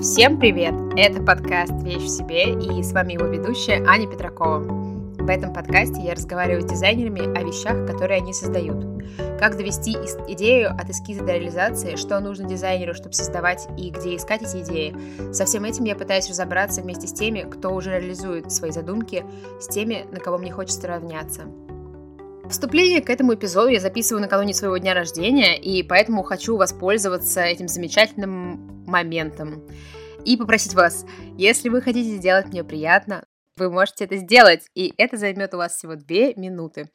Всем привет! Это подкаст «Вещь в себе» и с вами его ведущая Аня Петракова. В этом подкасте я разговариваю с дизайнерами о вещах, которые они создают. Как довести идею от эскиза до реализации, что нужно дизайнеру, чтобы создавать и где искать эти идеи. Со всем этим я пытаюсь разобраться вместе с теми, кто уже реализует свои задумки, с теми, на кого мне хочется равняться. Вступление к этому эпизоду я записываю накануне своего дня рождения, и поэтому хочу воспользоваться этим замечательным моментом и попросить вас, если вы хотите сделать мне приятно, вы можете это сделать, и это займет у вас всего две минуты.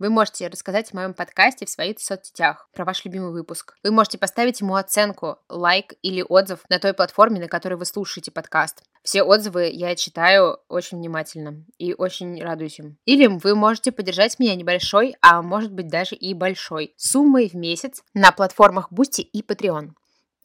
Вы можете рассказать в моем подкасте в своих соцсетях про ваш любимый выпуск. Вы можете поставить ему оценку, лайк или отзыв на той платформе, на которой вы слушаете подкаст. Все отзывы я читаю очень внимательно и очень радуюсь им. Или вы можете поддержать меня небольшой, а может быть даже и большой суммой в месяц на платформах Boosty и Patreon.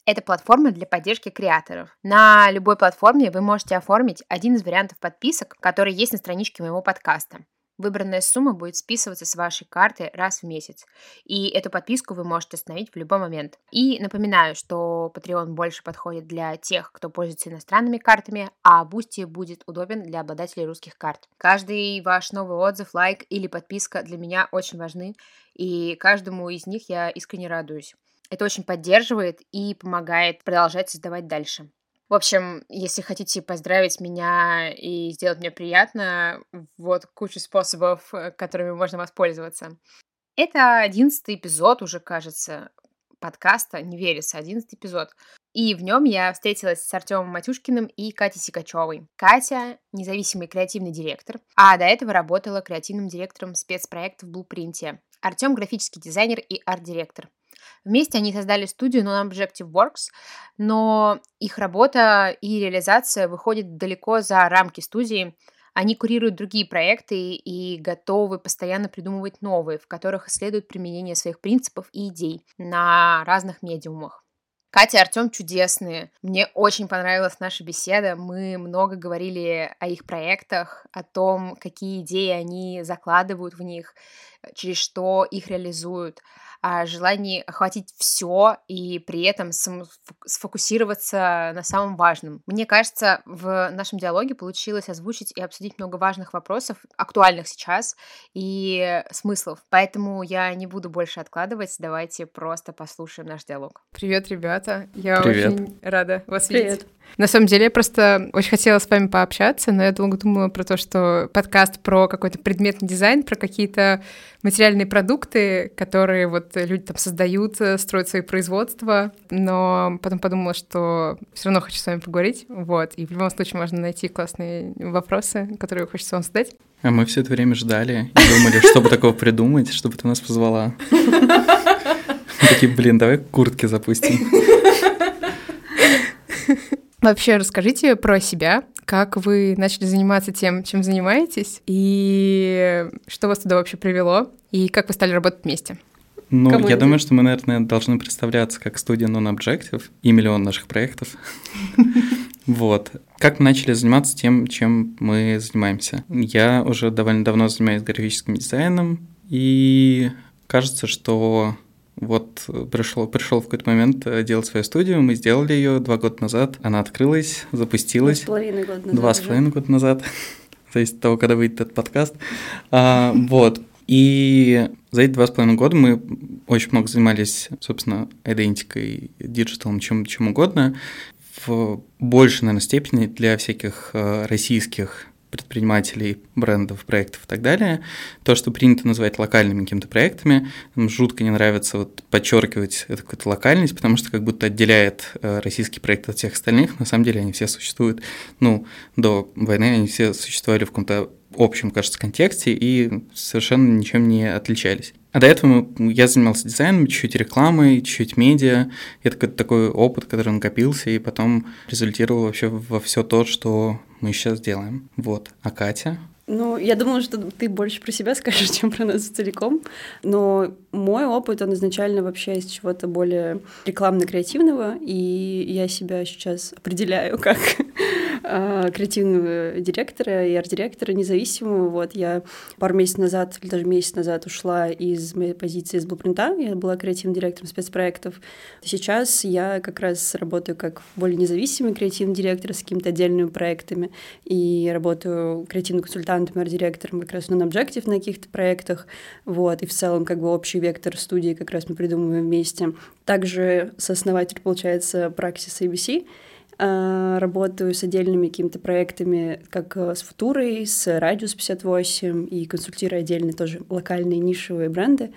Это платформа для поддержки креаторов. На любой платформе вы можете оформить один из вариантов подписок, который есть на страничке моего подкаста. Выбранная сумма будет списываться с вашей карты раз в месяц, и эту подписку вы можете остановить в любой момент. И напоминаю, что Patreon больше подходит для тех, кто пользуется иностранными картами, а Boosty будет удобен для обладателей русских карт. Каждый ваш новый отзыв, лайк или подписка для меня очень важны, и каждому из них я искренне радуюсь. Это очень поддерживает и помогает продолжать создавать дальше. В общем, если хотите поздравить меня и сделать мне приятно, вот куча способов, э, которыми можно воспользоваться. Это одиннадцатый эпизод уже, кажется, подкаста, не верится, одиннадцатый эпизод. И в нем я встретилась с Артемом Матюшкиным и Катей Сикачевой. Катя — независимый креативный директор, а до этого работала креативным директором спецпроекта в Блупринте. Артем — графический дизайнер и арт-директор. Вместе они создали студию Non-Objective Works, но их работа и реализация выходит далеко за рамки студии. Они курируют другие проекты и готовы постоянно придумывать новые, в которых исследуют применение своих принципов и идей на разных медиумах. Катя и Артем чудесные. Мне очень понравилась наша беседа. Мы много говорили о их проектах, о том, какие идеи они закладывают в них, через что их реализуют желании охватить все и при этом сфокусироваться на самом важном. Мне кажется, в нашем диалоге получилось озвучить и обсудить много важных вопросов, актуальных сейчас, и смыслов. Поэтому я не буду больше откладывать. Давайте просто послушаем наш диалог. Привет, ребята. Я Привет. очень рада вас Привет. видеть. На самом деле, я просто очень хотела с вами пообщаться, но я долго думала про то, что подкаст про какой-то предметный дизайн, про какие-то материальные продукты, которые вот люди там создают, э, строят свои производства, но потом подумала, что все равно хочу с вами поговорить, вот, и в любом случае можно найти классные вопросы, которые хочется вам задать. А мы все это время ждали и думали, чтобы такого придумать, чтобы ты нас позвала. Такие, блин, давай куртки запустим. Вообще, расскажите про себя, как вы начали заниматься тем, чем занимаетесь, и что вас туда вообще привело, и как вы стали работать вместе. Ну, Кому я это? думаю, что мы, наверное, должны представляться как студия Non-Objective и миллион наших проектов. Вот. Как мы начали заниматься тем, чем мы занимаемся? Я уже довольно давно занимаюсь графическим дизайном, и кажется, что вот э, пришел, пришел в какой-то момент э, делать свою студию, мы сделали ее два года назад, она открылась, запустилась. Два с половиной года назад. Два с половиной года назад, зависит от того, когда выйдет этот подкаст. А, вот, и за эти два с половиной года мы очень много занимались, собственно, идентикой, диджиталом, чем, чем угодно, в большей, наверное, степени для всяких э, российских предпринимателей, брендов, проектов и так далее. То, что принято называть локальными какими-то проектами, нам жутко не нравится вот подчеркивать эту какую-то локальность, потому что как будто отделяет э, российский проект от всех остальных. На самом деле они все существуют, ну, до войны они все существовали в каком-то общем, кажется, контексте и совершенно ничем не отличались. А до этого я занимался дизайном, чуть-чуть рекламой, чуть-чуть медиа. Это такой опыт, который накопился и потом результировал вообще во все то, что мы сейчас делаем. Вот. А Катя? Ну, я думала, что ты больше про себя скажешь, чем про нас целиком. Но мой опыт, он изначально вообще из чего-то более рекламно-креативного, и я себя сейчас определяю как креативного директора и арт-директора независимого. Вот я пару месяцев назад, или даже месяц назад ушла из моей позиции из Блупринта. Я была креативным директором спецпроектов. Сейчас я как раз работаю как более независимый креативный директор с какими-то отдельными проектами и работаю креативным консультантом арт-директором как раз на Objective на каких-то проектах. Вот, и в целом как бы общий вектор студии как раз мы придумываем вместе. Также сооснователь, получается, Praxis ABC, работаю с отдельными какими-то проектами, как э, с Футурой, с Радиус 58, и консультирую отдельные тоже локальные нишевые бренды.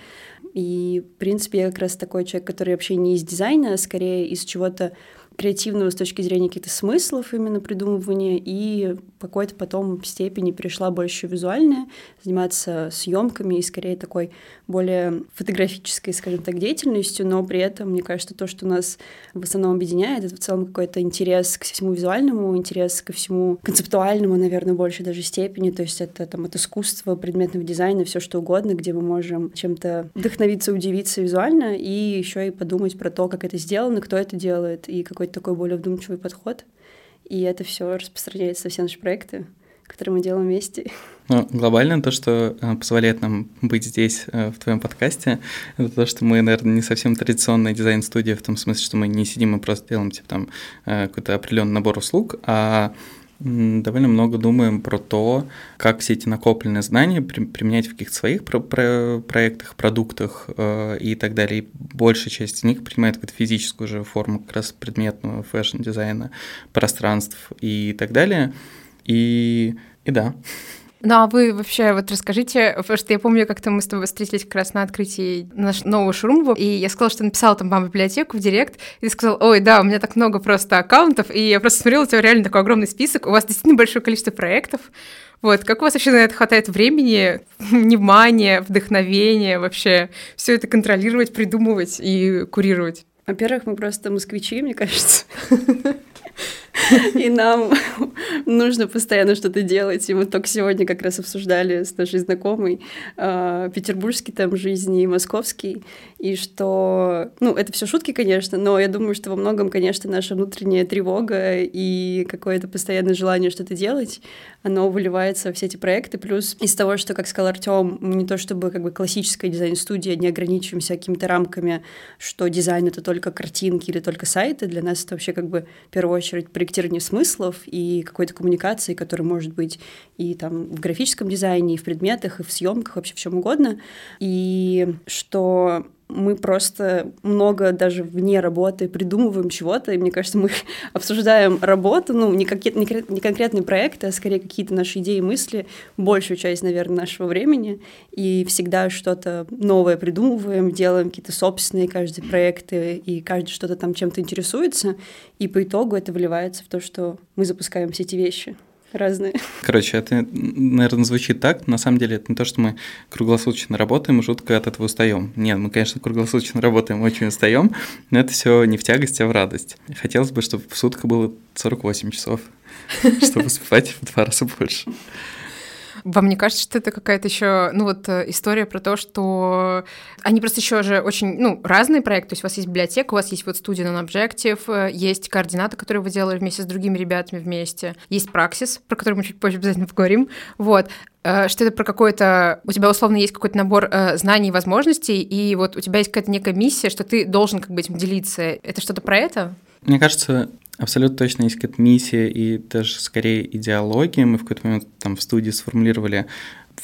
И, в принципе, я как раз такой человек, который вообще не из дизайна, а скорее из чего-то креативного с точки зрения каких-то смыслов именно придумывания, и какой-то потом степени перешла больше визуальная, заниматься съемками и скорее такой более фотографической, скажем так, деятельностью, но при этом, мне кажется, то, что нас в основном объединяет, это в целом какой-то интерес к всему визуальному, интерес ко всему концептуальному, наверное, больше даже степени, то есть это там от искусства, предметного дизайна, все что угодно, где мы можем чем-то вдохновиться, удивиться визуально, и еще и подумать про то, как это сделано, кто это делает, и какой-то такой более вдумчивый подход. И это все распространяется на все наши проекты, которые мы делаем вместе. Ну, глобально то, что э, позволяет нам быть здесь, э, в твоем подкасте, это то, что мы, наверное, не совсем традиционная дизайн-студия в том смысле, что мы не сидим и просто делаем, типа, там, э, какой-то определенный набор услуг, а довольно много думаем про то, как все эти накопленные знания применять в каких-то своих про про проектах, продуктах э, и так далее. И большая часть из них принимает какую-то физическую же форму как раз предметного фэшн-дизайна, пространств и так далее. И, и да. Ну а вы вообще вот расскажите, потому что я помню, как-то мы с тобой встретились как раз на открытии нашего нового шурумова, и я сказала, что написала там вам библиотеку в директ, и ты сказал, ой, да, у меня так много просто аккаунтов, и я просто смотрела, у тебя реально такой огромный список, у вас действительно большое количество проектов, вот, как у вас вообще на это хватает времени, внимания, вдохновения, вообще все это контролировать, придумывать и курировать? Во-первых, мы просто москвичи, мне кажется. И нам нужно постоянно что-то делать. И мы только сегодня как раз обсуждали с нашей знакомой э, петербургский там жизни и московский. И что, ну, это все шутки, конечно, но я думаю, что во многом, конечно, наша внутренняя тревога и какое-то постоянное желание что-то делать, оно выливается во все эти проекты. Плюс из того, что, как сказал Артем, не то чтобы как бы классическая дизайн-студия, не ограничиваемся какими-то рамками, что дизайн — это только картинки или только сайты. Для нас это вообще как бы в первую очередь проектирование смыслов и какой-то коммуникации, которая может быть и там в графическом дизайне, и в предметах, и в съемках, вообще в чем угодно. И что мы просто много даже вне работы придумываем чего-то, и мне кажется, мы обсуждаем работу, ну, не, какие, не, конкретные проекты, а скорее какие-то наши идеи, мысли, большую часть, наверное, нашего времени, и всегда что-то новое придумываем, делаем какие-то собственные каждые проекты, и каждый что-то там чем-то интересуется, и по итогу это выливается в то, что мы запускаем все эти вещи разные. Короче, это, наверное, звучит так. На самом деле, это не то, что мы круглосуточно работаем и жутко от этого устаем. Нет, мы, конечно, круглосуточно работаем, очень устаем, но это все не в тягость, а в радость. Хотелось бы, чтобы в сутка было 48 часов, чтобы успевать в два раза больше. Вам не кажется, что это какая-то еще, ну вот э, история про то, что они просто еще же очень, ну, разные проекты. То есть у вас есть библиотека, у вас есть вот студия Non-Objective, э, есть координаты, которые вы делали вместе с другими ребятами вместе, есть праксис, про который мы чуть позже обязательно поговорим. Вот э, что это про какой-то... У тебя, условно, есть какой-то набор э, знаний и возможностей, и вот у тебя есть какая-то некая миссия, что ты должен как бы этим делиться. Это что-то про это? Мне кажется, Абсолютно точно есть какая-то миссия и даже скорее идеология. Мы в какой-то момент там в студии сформулировали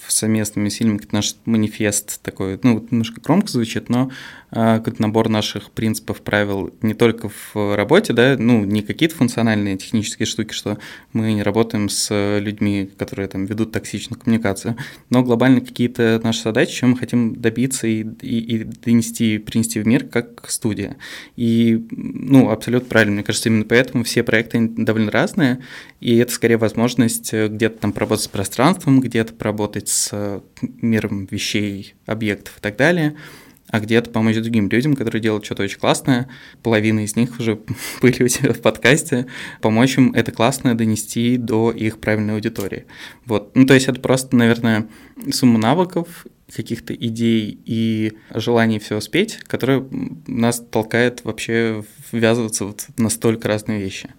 совместными усилиями наш манифест такой, ну, немножко громко звучит, но какой-то набор наших принципов, правил не только в работе, да, ну, не какие-то функциональные технические штуки, что мы не работаем с людьми, которые там ведут токсичную коммуникацию, но глобально какие-то наши задачи, чем мы хотим добиться и, и, и донести, принести в мир как студия. И, ну, абсолютно правильно, мне кажется, именно поэтому все проекты довольно разные, и это скорее возможность где-то там поработать с пространством, где-то поработать с миром вещей, объектов и так далее – а где-то помочь другим людям, которые делают что-то очень классное. Половина из них уже были у тебя в подкасте. Помочь им это классное донести до их правильной аудитории. Вот. Ну, то есть это просто, наверное, сумма навыков, каких-то идей и желаний все успеть, которые нас толкает вообще ввязываться вот в настолько разные вещи.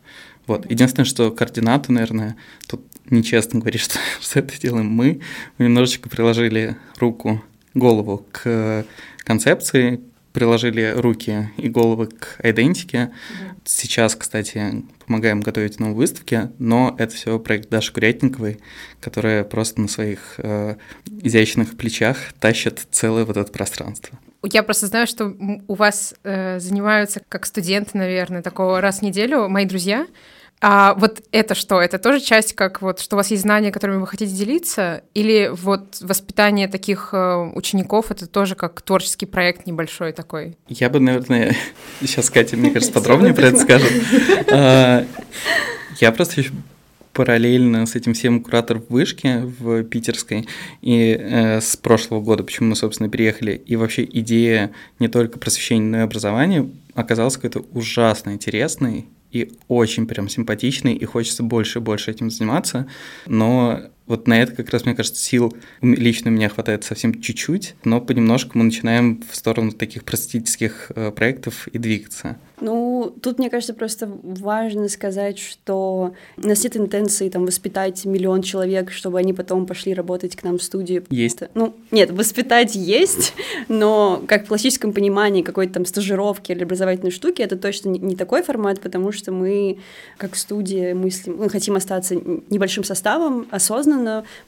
Вот. Единственное, что координаты, наверное, тут нечестно говорить, что, что это делаем мы. Мы немножечко приложили руку, голову к концепции, приложили руки и головы к идентике. Да. Сейчас, кстати, помогаем готовить новые выставки, но это все проект Даши Курятниковой, которая просто на своих э, изящных плечах тащит целое вот это пространство. Я просто знаю, что у вас э, занимаются как студенты, наверное, такого раз в неделю мои друзья. А вот это что? Это тоже часть, как вот, что у вас есть знания, которыми вы хотите делиться? Или вот воспитание таких э, учеников, это тоже как творческий проект небольшой такой? Я бы, наверное, сейчас Катя, мне кажется, подробнее про это скажет. А, я просто еще параллельно с этим всем куратор в Вышке, в Питерской, и э, с прошлого года, почему мы, собственно, переехали, и вообще идея не только просвещения, но и образования оказалась какой-то ужасно интересной, и очень прям симпатичный, и хочется больше и больше этим заниматься, но вот на это как раз, мне кажется, сил лично у меня хватает совсем чуть-чуть, но понемножку мы начинаем в сторону таких простительских э, проектов и двигаться. Ну, тут, мне кажется, просто важно сказать, что у нас нет интенции там воспитать миллион человек, чтобы они потом пошли работать к нам в студию. Есть. Ну, нет, воспитать есть, но как в классическом понимании какой-то там стажировки или образовательной штуки, это точно не такой формат, потому что мы, как студия, мыслим, мы хотим остаться небольшим составом, осознанно,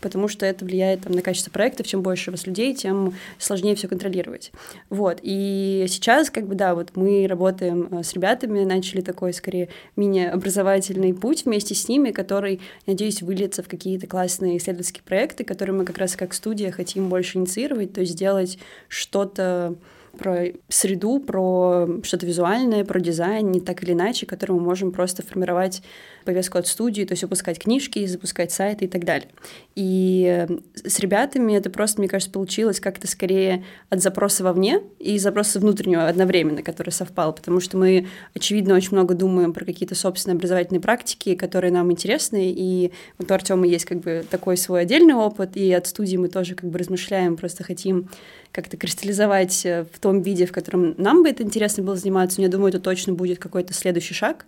потому что это влияет там, на качество проектов. Чем больше у вас людей, тем сложнее все контролировать. Вот. И сейчас, как бы, да, вот мы работаем с ребятами, начали такой, скорее, мини-образовательный путь вместе с ними, который, надеюсь, выльется в какие-то классные исследовательские проекты, которые мы как раз как студия хотим больше инициировать, то есть сделать что-то про среду, про что-то визуальное, про дизайн, не так или иначе, который мы можем просто формировать повестку от студии, то есть выпускать книжки, запускать сайты и так далее. И с ребятами это просто, мне кажется, получилось как-то скорее от запроса вовне и запроса внутреннего одновременно, который совпал, потому что мы, очевидно, очень много думаем про какие-то собственные образовательные практики, которые нам интересны, и вот у Артема есть как бы такой свой отдельный опыт, и от студии мы тоже как бы размышляем, просто хотим как-то кристаллизовать э, в том виде, в котором нам бы это интересно было заниматься. Я думаю, это точно будет какой-то следующий шаг.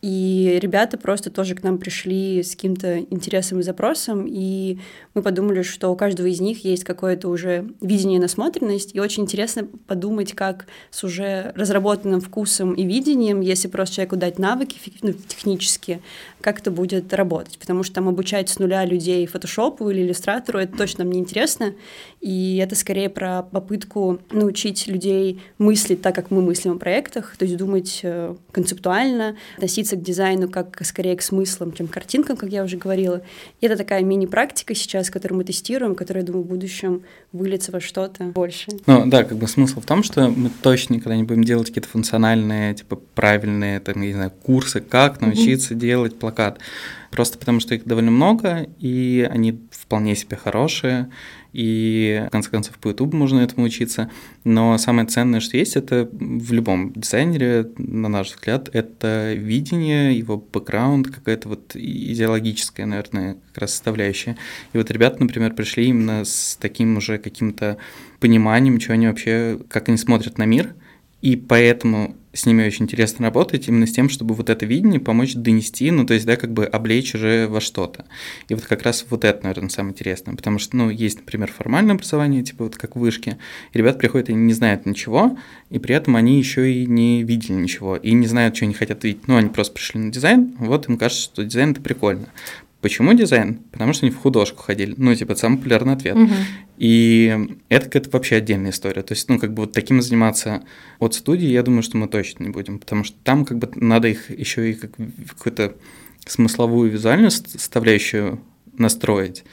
И ребята просто тоже к нам пришли с каким-то интересом и запросом, и мы подумали, что у каждого из них есть какое-то уже видение и насмотренность, и очень интересно подумать, как с уже разработанным вкусом и видением, если просто человеку дать навыки ну, технические, как это будет работать, потому что там обучать с нуля людей фотошопу или иллюстратору, это точно нам не интересно, и это скорее про попытку научить людей мыслить так, как мы мыслим о проектах, то есть думать э, концептуально, относиться к дизайну как скорее к смыслам, чем к картинкам, как я уже говорила. И это такая мини-практика сейчас, которую мы тестируем, которая, я думаю, в будущем выльется во что-то больше. Ну да, как бы смысл в том, что мы точно никогда не будем делать какие-то функциональные, типа правильные, там, я не знаю, курсы, как научиться mm-hmm. делать плакат. Просто потому что их довольно много, и они вполне себе хорошие, и в конце концов по YouTube можно этому учиться. Но самое ценное, что есть, это в любом дизайнере, на наш взгляд, это видение, его бэкграунд, какая-то вот идеологическая, наверное, как раз составляющая. И вот ребята, например, пришли именно с таким уже каким-то пониманием, что они вообще, как они смотрят на мир, и поэтому с ними очень интересно работать именно с тем, чтобы вот это видение помочь донести, ну, то есть, да, как бы облечь уже во что-то. И вот как раз вот это, наверное, самое интересное, потому что, ну, есть, например, формальное образование, типа вот как вышки, и ребят приходят и не знают ничего, и при этом они еще и не видели ничего, и не знают, что они хотят видеть. Ну, они просто пришли на дизайн, вот им кажется, что дизайн – это прикольно. Почему дизайн? Потому что они в художку ходили. Ну, типа, это самый популярный ответ. Угу. И это какая-то вообще отдельная история. То есть, ну, как бы вот таким заниматься от студии, я думаю, что мы точно не будем, потому что там как бы надо их еще и как какую-то смысловую визуальную составляющую настроить,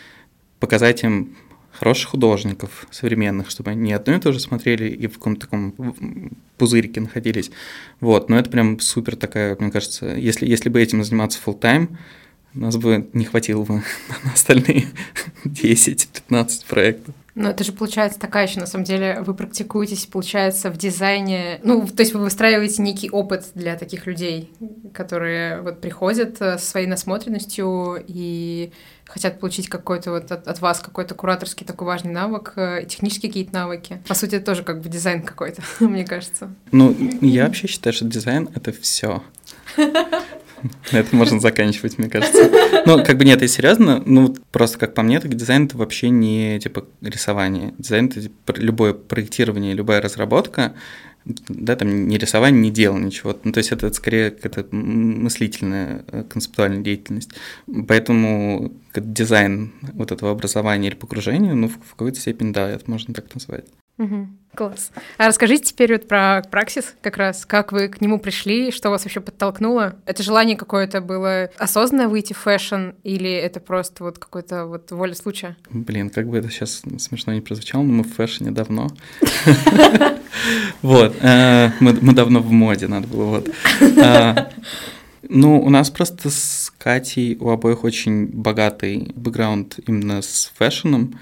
показать им хороших художников современных, чтобы они одно и то же смотрели и в каком-то таком пузырике находились. Вот, но это прям супер такая, мне кажется, если, если бы этим заниматься full time нас бы не хватило бы на остальные 10-15 проектов. Ну, это же получается такая еще, на самом деле, вы практикуетесь, получается, в дизайне, ну, то есть вы выстраиваете некий опыт для таких людей, которые вот приходят э, со своей насмотренностью и хотят получить какой-то вот от, от вас какой-то кураторский такой важный навык, э, технические какие-то навыки. По сути, это тоже как бы дизайн какой-то, мне кажется. Ну, я вообще считаю, что дизайн — это все. На этом можно заканчивать, мне кажется. Ну, как бы нет, и серьезно, ну, просто как по мне, так дизайн это вообще не типа рисование. Дизайн это типа, любое проектирование, любая разработка, да, там не рисование, не дело ничего. Ну, то есть это, это скорее какая-то мыслительная, э, концептуальная деятельность. Поэтому дизайн вот этого образования или погружения, ну, в, в какой-то степени, да, это можно так назвать. Класс. А расскажите теперь вот про праксис как раз, как вы к нему пришли, что вас вообще подтолкнуло? Это желание какое-то было осознанно выйти в фэшн или это просто вот какой-то вот воля случая? Блин, как бы это сейчас смешно не прозвучало, но мы в фэшне давно. Вот, э, мы давно в моде, надо было вот. Э, ну, у нас просто с Катей у обоих очень богатый бэкграунд именно с фэшном.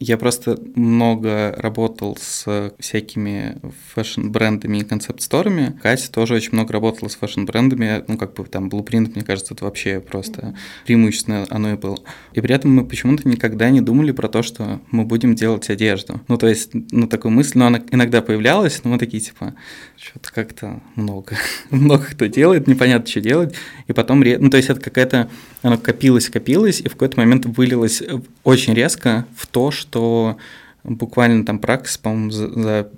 Я просто много работал с всякими фэшн-брендами и концепт-сторами. Катя тоже очень много работала с фэшн-брендами. Ну, как бы там Blueprint, мне кажется, это вообще просто преимущественно оно и было. И при этом мы почему-то никогда не думали про то, что мы будем делать одежду. Ну, то есть, ну, такую мысль, но она иногда появлялась, но мы такие, типа, что-то как-то много. много кто делает, непонятно, что делать. И потом, ну, то есть, это какая-то, оно копилось, копилось, и в какой-то момент вылилось очень резко в то, что что буквально там праксис, по-моему, за, за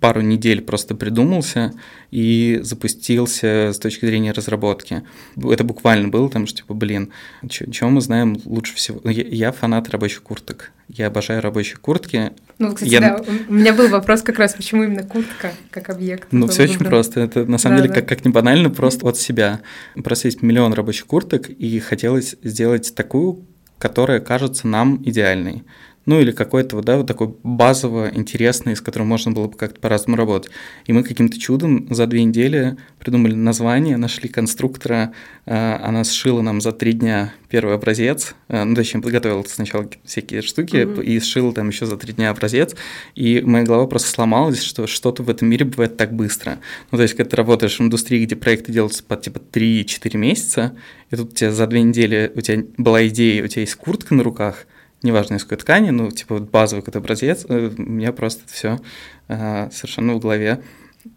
пару недель просто придумался и запустился с точки зрения разработки. Это буквально было там, что типа, блин, чего мы знаем лучше всего? Я, я фанат рабочих курток. Я обожаю рабочие куртки. Ну, кстати, я... да, у меня был вопрос как раз, почему именно куртка как объект? Ну, все очень просто. Это на самом да, деле, да. Как, как не банально, просто от себя. Просто есть миллион рабочих курток, и хотелось сделать такую, которая кажется нам идеальной ну или какой-то, да, вот такой базово интересный, с которым можно было бы как-то по-разному работать. И мы каким-то чудом за две недели придумали название, нашли конструктора, э, она сшила нам за три дня первый образец, э, ну, точнее, подготовила сначала всякие штуки mm-hmm. и сшила там еще за три дня образец, и моя голова просто сломалась, что что-то в этом мире бывает так быстро. Ну, то есть, когда ты работаешь в индустрии, где проекты делаются по типа 3-4 месяца, и тут у тебя за две недели у тебя была идея, у тебя есть куртка на руках – неважно из какой ткани, ну, типа базовый какой-то образец, э, у меня просто это все э, совершенно в голове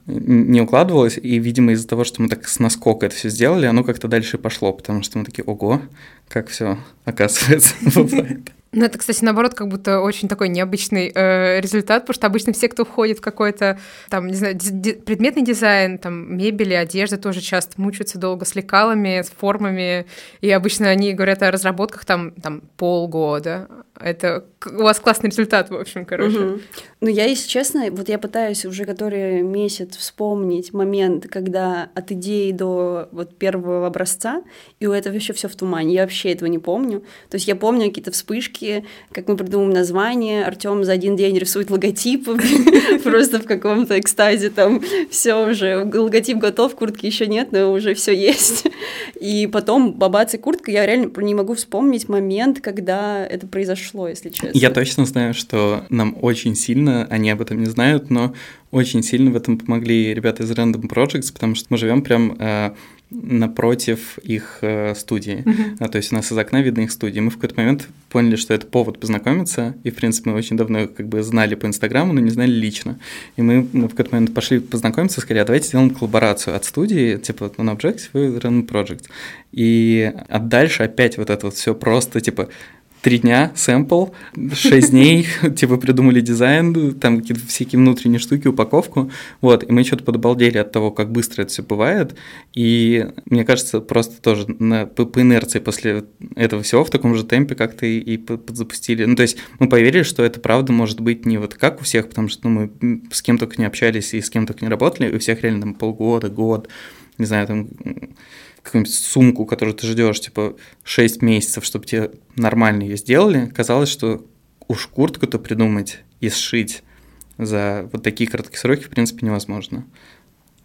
не укладывалось, и, видимо, из-за того, что мы так с наскока это все сделали, оно как-то дальше пошло, потому что мы такие, ого, как все оказывается бывает. Ну, это, кстати, наоборот, как будто очень такой необычный э, результат, потому что обычно все, кто входит в какой-то, там, не знаю, ди- предметный дизайн, там, мебели, одежды тоже часто мучаются долго с лекалами, с формами, и обычно они говорят о разработках там, там полгода. Это у вас классный результат, в общем, короче. Угу. Ну, я, если честно, вот я пытаюсь уже который месяц вспомнить момент, когда от идеи до вот первого образца, и у этого еще все в тумане. Я вообще этого не помню. То есть я помню какие-то вспышки, как мы придумываем название, Артем за один день рисует логотип, просто в каком-то экстазе там все уже, логотип готов, куртки еще нет, но уже все есть. И потом бабац и куртка, я реально не могу вспомнить момент, когда это произошло, если честно. Я точно знаю, что нам очень сильно, они об этом не знают, но очень сильно в этом помогли ребята из Random Projects, потому что мы живем прям э, напротив их э, студии. Uh-huh. А, то есть у нас из окна видно их студии. Мы в какой-то момент поняли, что это повод познакомиться, и, в принципе, мы очень давно как бы знали по Инстаграму, но не знали лично. И мы, мы в какой-то момент пошли познакомиться, сказали, а давайте сделаем коллаборацию от студии, типа на Objective и Random Projects. И а дальше опять вот это вот все просто, типа, три дня сэмпл, шесть дней, типа, придумали дизайн, там какие-то всякие внутренние штуки, упаковку, вот, и мы что-то подобалдели от того, как быстро это все бывает, и мне кажется, просто тоже на, по, по инерции после этого всего в таком же темпе как-то и, и подзапустили, ну, то есть мы поверили, что это правда может быть не вот как у всех, потому что ну, мы с кем только не общались и с кем только не работали, и у всех реально там полгода, год, не знаю, там какую-нибудь сумку, которую ты ждешь, типа, 6 месяцев, чтобы тебе нормально ее сделали, казалось, что уж куртку-то придумать и сшить за вот такие короткие сроки, в принципе, невозможно.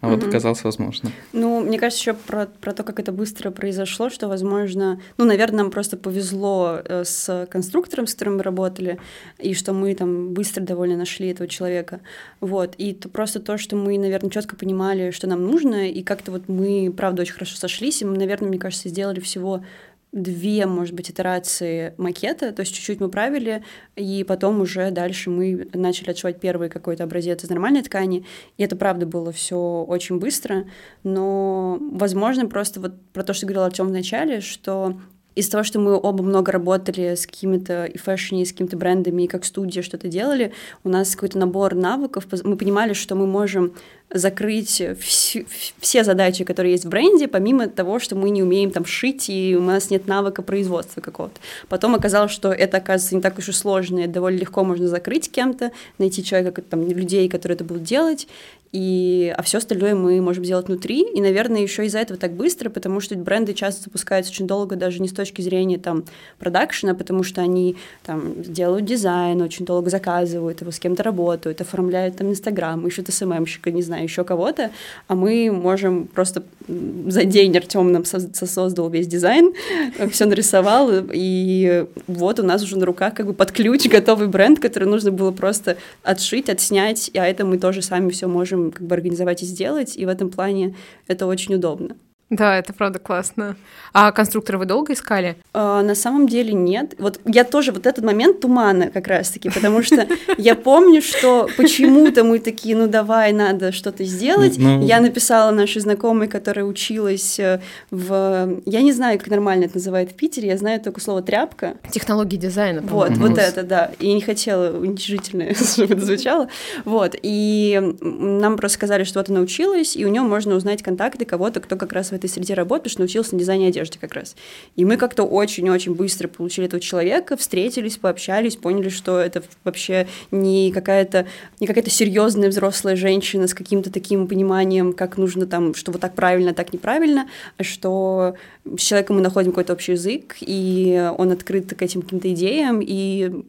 А угу. вот оказалось возможно. Ну, мне кажется, еще про, про то, как это быстро произошло, что, возможно, ну, наверное, нам просто повезло э, с конструктором, с которым мы работали, и что мы там быстро довольно нашли этого человека. Вот. И то, просто то, что мы, наверное, четко понимали, что нам нужно, и как-то вот мы, правда, очень хорошо сошлись, и мы, наверное, мне кажется, сделали всего две, может быть, итерации макета, то есть чуть-чуть мы правили, и потом уже дальше мы начали отшивать первый какой-то образец из нормальной ткани, и это, правда, было все очень быстро, но, возможно, просто вот про то, что говорил Артем в начале, что из-за того, что мы оба много работали с какими-то и фэшн, и с какими-то брендами, и как студия что-то делали, у нас какой-то набор навыков, мы понимали, что мы можем закрыть все, все задачи, которые есть в бренде, помимо того, что мы не умеем там шить, и у нас нет навыка производства какого-то. Потом оказалось, что это, оказывается, не так уж и сложно, это довольно легко можно закрыть кем-то, найти человека, там, людей, которые это будут делать, и, а все остальное мы можем сделать внутри. И, наверное, еще из-за этого так быстро, потому что бренды часто запускаются очень долго, даже не с точки зрения там продакшена, потому что они там делают дизайн, очень долго заказывают его, с кем-то работают, оформляют там Инстаграм, ищут СММщика, не знаю, еще кого-то, а мы можем просто за день Артем нам создал весь дизайн, все нарисовал, и вот у нас уже на руках как бы под ключ готовый бренд, который нужно было просто отшить, отснять, а это мы тоже сами все можем как бы организовать и сделать, и в этом плане это очень удобно. Да, это правда классно. А конструктора вы долго искали? А, на самом деле нет. Вот я тоже вот этот момент тумана как раз-таки, потому что я помню, что почему-то мы такие, ну давай, надо что-то сделать. Ну... Я написала нашей знакомой, которая училась э, в... Я не знаю, как нормально это называют в Питере, я знаю только слово «тряпка». Технологии дизайна. Вот, вот это, да. И не хотела уничижительно, чтобы это звучало. Вот, и нам просто сказали, что вот она училась, и у нее можно узнать контакты кого-то, кто как раз в этой среде что научился на дизайне одежды как раз. И мы как-то очень-очень быстро получили этого человека, встретились, пообщались, поняли, что это вообще не какая-то не какая-то серьезная взрослая женщина с каким-то таким пониманием, как нужно там, что вот так правильно, так неправильно, а что с человеком мы находим какой-то общий язык, и он открыт к этим каким-то идеям, и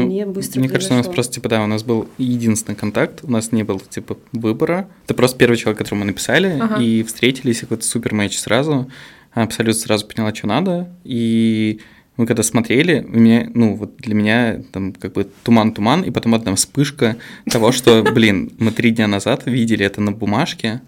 вполне ну, быстро Мне кажется, у нас просто, типа, да, у нас был единственный контакт, у нас не было, типа, выбора. Это просто первый человек, которому мы написали, ага. и встретились, и какой-то супер матч сразу. Абсолютно сразу поняла, что надо, и мы когда смотрели, у меня, ну, вот для меня там как бы туман-туман, и потом одна вспышка того, что, блин, мы три дня назад видели это на бумажке,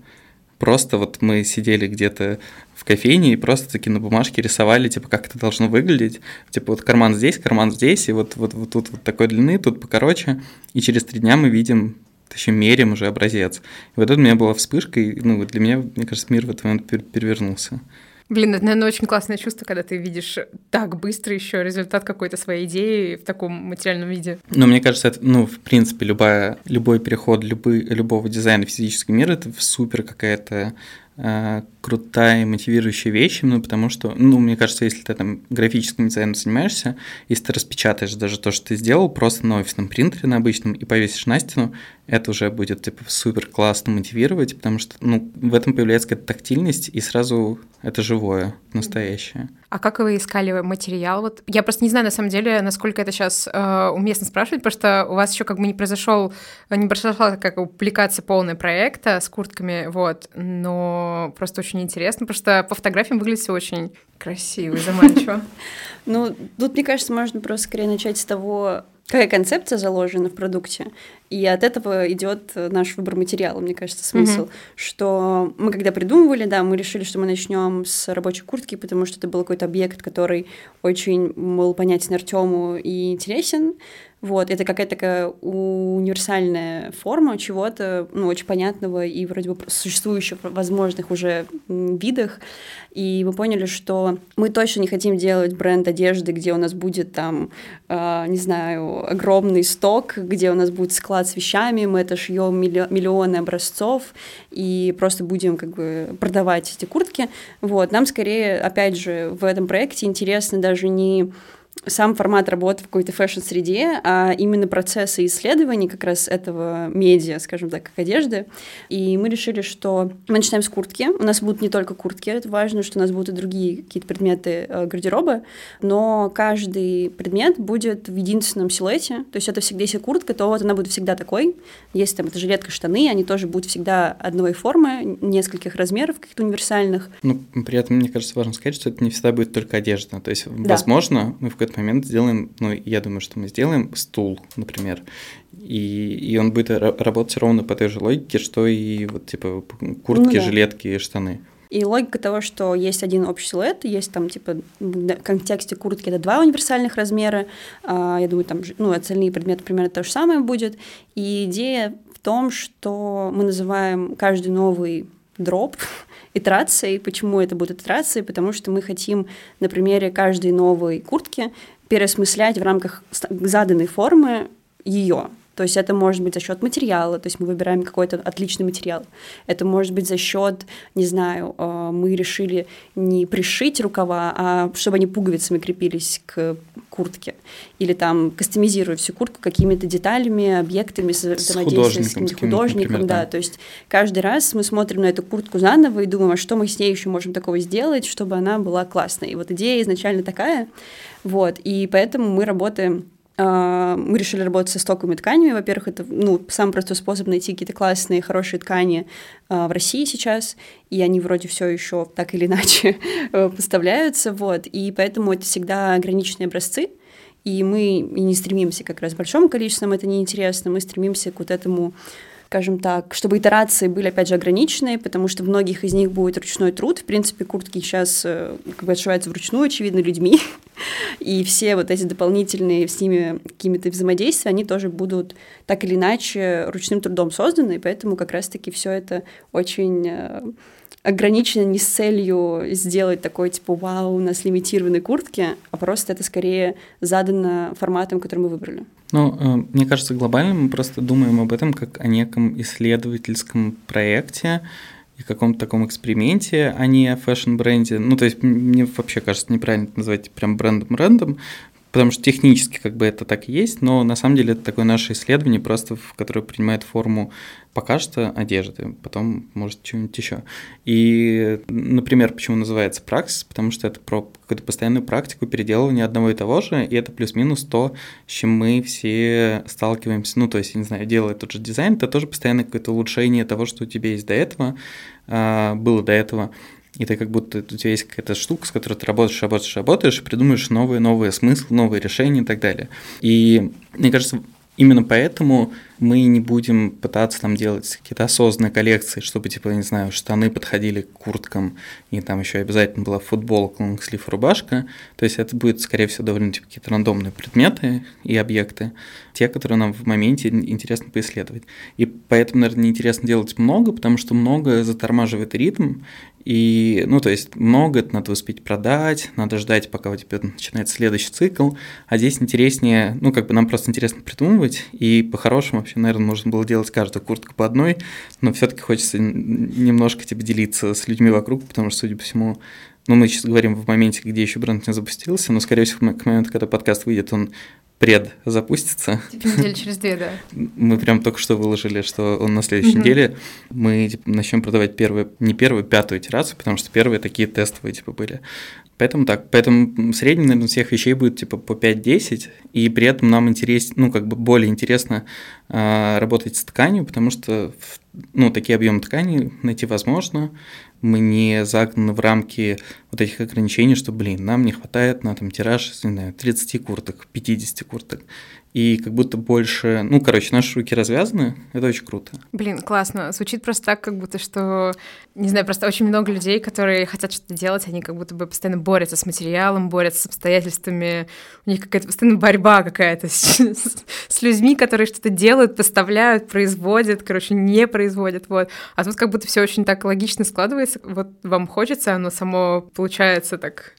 Просто вот мы сидели где-то в кофейне и просто таки на бумажке рисовали, типа, как это должно выглядеть. Типа, вот карман здесь, карман здесь, и вот, вот, вот тут вот такой длины, тут покороче. И через три дня мы видим, точнее, мерим уже образец. И вот это у меня была вспышка, и, ну, для меня, мне кажется, мир в этот момент перевернулся. Блин, это, наверное, очень классное чувство, когда ты видишь так быстро еще результат какой-то своей идеи в таком материальном виде. Ну, мне кажется, это, ну, в принципе, любая, любой переход любы, любого дизайна в физический мир — это супер какая-то э, крутая мотивирующая вещь, ну, потому что, ну, мне кажется, если ты там графическим дизайном занимаешься, если ты распечатаешь даже то, что ты сделал, просто на офисном принтере, на обычном, и повесишь на стену, это уже будет, типа, супер классно мотивировать, потому что, ну, в этом появляется какая-то тактильность, и сразу это живое, настоящее. А как вы искали материал? Вот я просто не знаю, на самом деле, насколько это сейчас э, уместно спрашивать, потому что у вас еще как бы не произошел, не произошла как публикация полная проекта с куртками, вот, но просто очень интересно, потому что по фотографиям выглядит все очень красиво и заманчиво. Ну, тут, мне кажется, можно просто скорее начать с того, какая концепция заложена в продукте, и от этого идет наш выбор материала, мне кажется, смысл. Mm-hmm. Что мы когда придумывали, да, мы решили, что мы начнем с рабочей куртки, потому что это был какой-то объект, который очень был понятен Артему и интересен. Вот, это какая-то такая универсальная форма чего-то, ну, очень понятного и вроде бы существующих возможных уже видах. И мы поняли, что мы точно не хотим делать бренд одежды, где у нас будет там, э, не знаю, огромный сток, где у нас будет склад с вещами, мы это шьем миллионы образцов и просто будем как бы продавать эти куртки. Вот, нам скорее, опять же, в этом проекте интересно даже не сам формат работы в какой-то фэшн-среде, а именно процессы исследований как раз этого медиа, скажем так, как одежды. И мы решили, что мы начинаем с куртки. У нас будут не только куртки, это важно, что у нас будут и другие какие-то предметы э, гардероба, но каждый предмет будет в единственном силуэте. То есть это всегда, если куртка, то вот она будет всегда такой. Если там это жилетка, штаны, они тоже будут всегда одной формы, нескольких размеров, каких-то универсальных. Ну, при этом, мне кажется, важно сказать, что это не всегда будет только одежда. То есть, да. возможно, мы в какой-то момент сделаем, ну, я думаю, что мы сделаем стул, например, и, и он будет работать ровно по той же логике, что и вот, типа, куртки, ну, да. жилетки, штаны. И логика того, что есть один общий силуэт, есть там, типа, в контексте куртки это два универсальных размера, а, я думаю, там, ну, остальные предметы примерно то же самое будет. И идея в том, что мы называем каждый новый дроп итерацией. Почему это будет итерацией? Потому что мы хотим на примере каждой новой куртки переосмыслять в рамках заданной формы ее. То есть это может быть за счет материала, то есть мы выбираем какой-то отличный материал. Это может быть за счет, не знаю, э, мы решили не пришить рукава, а чтобы они пуговицами крепились к куртке. Или там кастомизируя всю куртку какими-то деталями, объектами, с взаимодействием с каким-то художником. Например, да. да, то есть каждый раз мы смотрим на эту куртку заново и думаем, а что мы с ней еще можем такого сделать, чтобы она была классной. И вот идея изначально такая, вот, и поэтому мы работаем мы решили работать со стоковыми тканями. Во-первых, это ну, самый простой способ найти какие-то классные, хорошие ткани а, в России сейчас, и они вроде все еще так или иначе э, поставляются, вот, и поэтому это всегда ограниченные образцы, и мы и не стремимся как раз большому количеству, нам это неинтересно, мы стремимся к вот этому скажем так, чтобы итерации были, опять же, ограниченные, потому что в многих из них будет ручной труд. В принципе, куртки сейчас э, как бы отшиваются вручную, очевидно, людьми. И все вот эти дополнительные с ними какими-то взаимодействия, они тоже будут так или иначе ручным трудом созданы, и поэтому как раз-таки все это очень э, ограничено не с целью сделать такой, типа, вау, у нас лимитированные куртки, а просто это скорее задано форматом, который мы выбрали. Ну, э, мне кажется, глобально мы просто думаем об этом как о неком исследовательском проекте и каком-то таком эксперименте, а не о фэшн-бренде. Ну, то есть мне вообще кажется неправильно называть прям брендом-брендом, потому что технически как бы это так и есть, но на самом деле это такое наше исследование, просто в которое принимает форму пока что одежды, потом может что-нибудь еще. И, например, почему называется праксис, потому что это про какую-то постоянную практику переделывания одного и того же, и это плюс-минус то, с чем мы все сталкиваемся. Ну, то есть, я не знаю, делая тот же дизайн, это тоже постоянное какое-то улучшение того, что у тебя есть до этого, а, было до этого и ты как будто у тебя есть какая-то штука, с которой ты работаешь, работаешь, работаешь, придумаешь новые, новые смыслы, новые решения и так далее. И мне кажется, Именно поэтому мы не будем пытаться там делать какие-то осознанные коллекции, чтобы, типа, не знаю, штаны подходили к курткам, и там еще обязательно была футболка, лонгслив, рубашка. То есть это будет, скорее всего, довольно типа, какие-то рандомные предметы и объекты, те, которые нам в моменте интересно поисследовать. И поэтому, наверное, неинтересно делать много, потому что много затормаживает ритм, и, ну, то есть много это надо успеть продать, надо ждать, пока у тебя начинается следующий цикл, а здесь интереснее, ну, как бы нам просто интересно придумывать, и по-хорошему вообще, наверное, нужно было делать каждую куртку по одной, но все таки хочется немножко типа, делиться с людьми вокруг, потому что, судя по всему, ну, мы сейчас говорим в моменте, где еще бренд не запустился, но, скорее всего, к моменту, когда подкаст выйдет, он пред запустится. Типа недели через две, да. Мы прям только что выложили, что он на следующей неделе. Мы типа, начнем продавать первую, не первую, пятую итерацию, потому что первые такие тестовые типа были. Поэтому так, поэтому средний, наверное, всех вещей будет типа по 5-10, и при этом нам интересно, ну, как бы более интересно работать с тканью, потому что, ну, такие объемы ткани найти возможно, мы не загнаны в рамки вот этих ограничений, что, блин, нам не хватает на там тираж, не знаю, 30 курток, 50 курток и как будто больше... Ну, короче, наши руки развязаны, это очень круто. Блин, классно. Звучит просто так, как будто что... Не знаю, просто очень много людей, которые хотят что-то делать, они как будто бы постоянно борются с материалом, борются с обстоятельствами. У них какая-то постоянно борьба какая-то с, с, людьми, которые что-то делают, поставляют, производят, короче, не производят, вот. А тут как будто все очень так логично складывается. Вот вам хочется, оно само получается так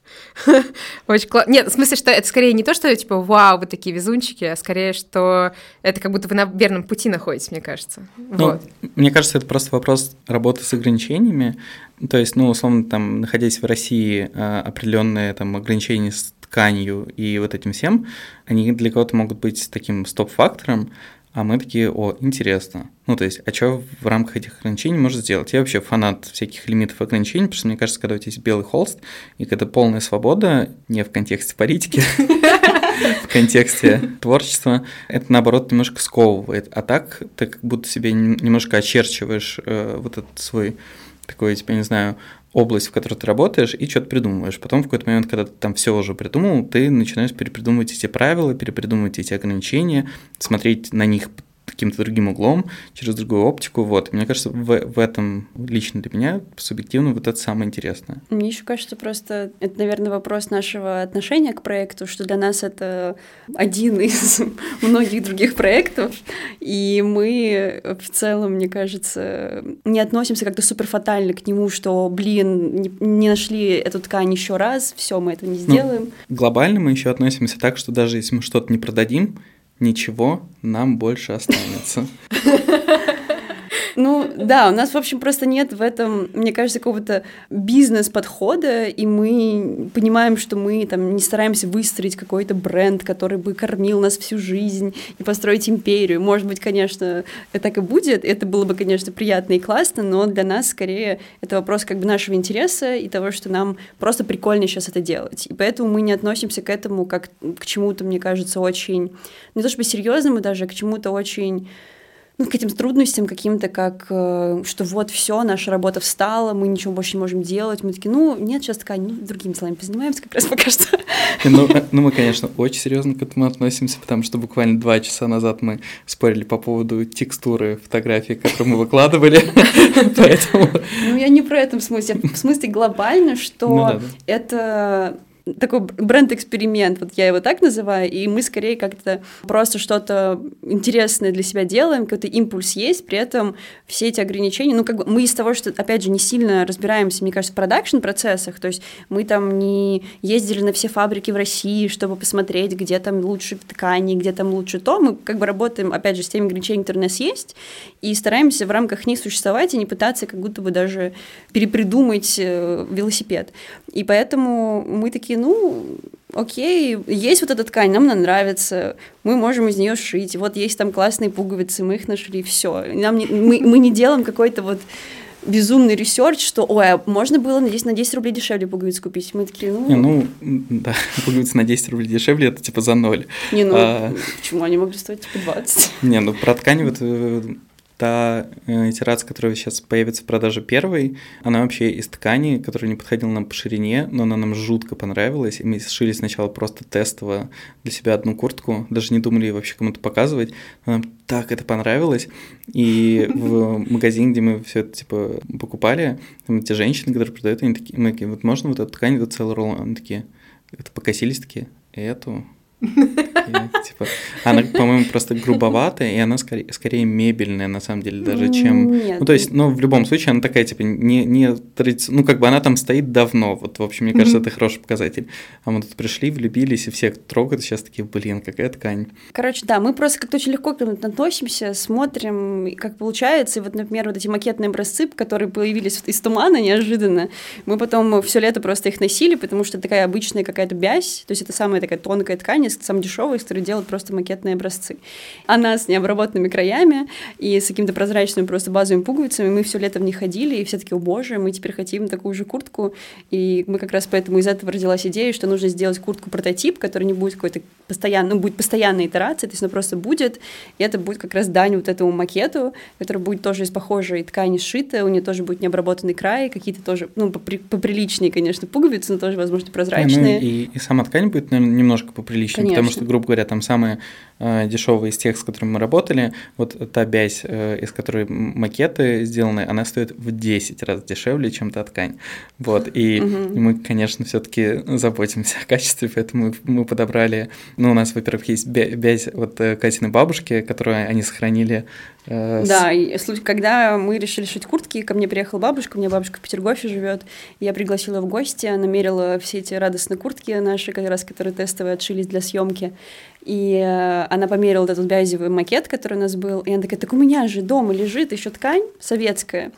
очень классно. Нет, в смысле, что это скорее не то, что типа, вау, вы такие везунчики, а скорее, что это как будто вы на верном пути находитесь, мне кажется. Ну, вот. Мне кажется, это просто вопрос работы с ограничениями. То есть, ну, условно, там, находясь в России, а, определенные там ограничения с тканью и вот этим всем, они для кого-то могут быть таким стоп-фактором, а мы такие, о, интересно. Ну, то есть, а что в рамках этих ограничений можно сделать? Я вообще фанат всяких лимитов и ограничений, потому что мне кажется, когда у тебя есть белый холст, и когда полная свобода, не в контексте политики, в контексте творчества, это наоборот немножко сковывает. А так ты как будто себе немножко очерчиваешь э, вот этот свой такой, типа, не знаю, область, в которой ты работаешь, и что-то придумываешь. Потом в какой-то момент, когда ты там все уже придумал, ты начинаешь перепридумывать эти правила, перепридумывать эти ограничения, смотреть на них каким-то другим углом, через другую оптику, вот. И мне кажется, в, в этом лично для меня, субъективно, вот это самое интересное. Мне еще кажется, просто это, наверное, вопрос нашего отношения к проекту, что для нас это один из многих других проектов, и мы в целом, мне кажется, не относимся как-то супер фатально к нему, что, блин, не, не нашли эту ткань еще раз, все, мы этого не ну, сделаем. Ну, глобально мы еще относимся так, что даже если мы что-то не продадим, ничего нам больше останется. Ну, да, у нас, в общем, просто нет в этом, мне кажется, какого-то бизнес-подхода, и мы понимаем, что мы там не стараемся выстроить какой-то бренд, который бы кормил нас всю жизнь и построить империю. Может быть, конечно, так и будет, это было бы, конечно, приятно и классно, но для нас скорее это вопрос как бы нашего интереса и того, что нам просто прикольно сейчас это делать. И поэтому мы не относимся к этому как к чему-то, мне кажется, очень, не то чтобы серьезному даже, а к чему-то очень ну, к этим трудностям каким-то, как э, что вот все, наша работа встала, мы ничего больше не можем делать. Мы такие, ну, нет, сейчас такая, ну, другими делами позанимаемся как раз пока что. Ну, э, ну, мы, конечно, очень серьезно к этому относимся, потому что буквально два часа назад мы спорили по поводу текстуры фотографий, которые мы выкладывали, поэтому... Ну, я не про это в смысле, в смысле глобально, что ну это такой бренд-эксперимент, вот я его так называю, и мы скорее как-то просто что-то интересное для себя делаем, какой-то импульс есть, при этом все эти ограничения, ну, как бы мы из того, что, опять же, не сильно разбираемся, мне кажется, в продакшн-процессах, то есть мы там не ездили на все фабрики в России, чтобы посмотреть, где там лучше ткани, где там лучше то, мы как бы работаем, опять же, с теми ограничениями, которые у нас есть, и стараемся в рамках них существовать и не пытаться как будто бы даже перепридумать э, велосипед. И поэтому мы такие, ну, окей, есть вот эта ткань, нам она нравится, мы можем из нее шить, вот есть там классные пуговицы, мы их нашли, все. Нам не, мы, мы не делаем какой-то вот безумный research, что, ой, а можно было на 10, на 10 рублей дешевле пуговиц купить? Мы такие, ну... Не, ну, да, пуговицы на 10 рублей дешевле, это типа за ноль. Не, ну, а... почему они могли стоить типа 20? Не, ну, про ткань вот э, та э, итерация, которая сейчас появится в продаже первой, она вообще из ткани, которая не подходила нам по ширине, но она нам жутко понравилась, и мы сшили сначала просто тестово для себя одну куртку, даже не думали вообще кому-то показывать, но нам так это понравилось, и в магазине, где мы все это типа покупали, там эти женщины, которые продают, они такие, мы такие, вот можно вот эту ткань, вот целый ролл, они такие, это покосились такие, эту, типа, она, по-моему, просто грубоватая, и она скорее, скорее мебельная, на самом деле, даже, чем... Нет. Ну, то есть, ну, в любом случае, она такая, типа, не, не традиционная... Ну, как бы она там стоит давно, вот, в общем, мне кажется, это хороший показатель. А мы тут пришли, влюбились, и все трогают, сейчас такие, блин, какая ткань. Короче, да, мы просто как-то очень легко к этому относимся, смотрим, как получается, и вот, например, вот эти макетные образцы, которые появились из тумана неожиданно, мы потом все лето просто их носили, потому что такая обычная какая-то бязь, то есть это самая такая тонкая ткань, компании, самые дешевые, которые делают просто макетные образцы. Она с необработанными краями и с какими-то прозрачными просто базовыми пуговицами. Мы все лето в них ходили, и все таки о боже, мы теперь хотим такую же куртку. И мы как раз поэтому из этого родилась идея, что нужно сделать куртку-прототип, который не будет какой-то постоянно, ну, будет постоянной итерацией, то есть она просто будет, и это будет как раз дань вот этому макету, который будет тоже из похожей ткани сшита, у нее тоже будет необработанный край, какие-то тоже, ну, поприличнее, конечно, пуговицы, но тоже, возможно, прозрачные. Ну, и, и сама ткань будет, наверное, немножко поприличнее Конечно. потому что, грубо говоря, там самые э, дешевые из тех, с которыми мы работали, вот та бязь, э, из которой макеты сделаны, она стоит в 10 раз дешевле, чем та ткань. Вот, и, угу. мы, конечно, все таки заботимся о качестве, поэтому мы подобрали, ну, у нас, во-первых, есть бязь вот э, Катиной бабушки, которую они сохранили Э, да, и когда мы решили шить куртки, ко мне приехала бабушка, у меня бабушка в Петергофе живет, я пригласила в гости, она мерила все эти радостные куртки наши, как раз, которые тестовые отшились для съемки. И э, она померила этот бязевый макет, который у нас был, и она такая, так у меня же дома лежит еще ткань советская,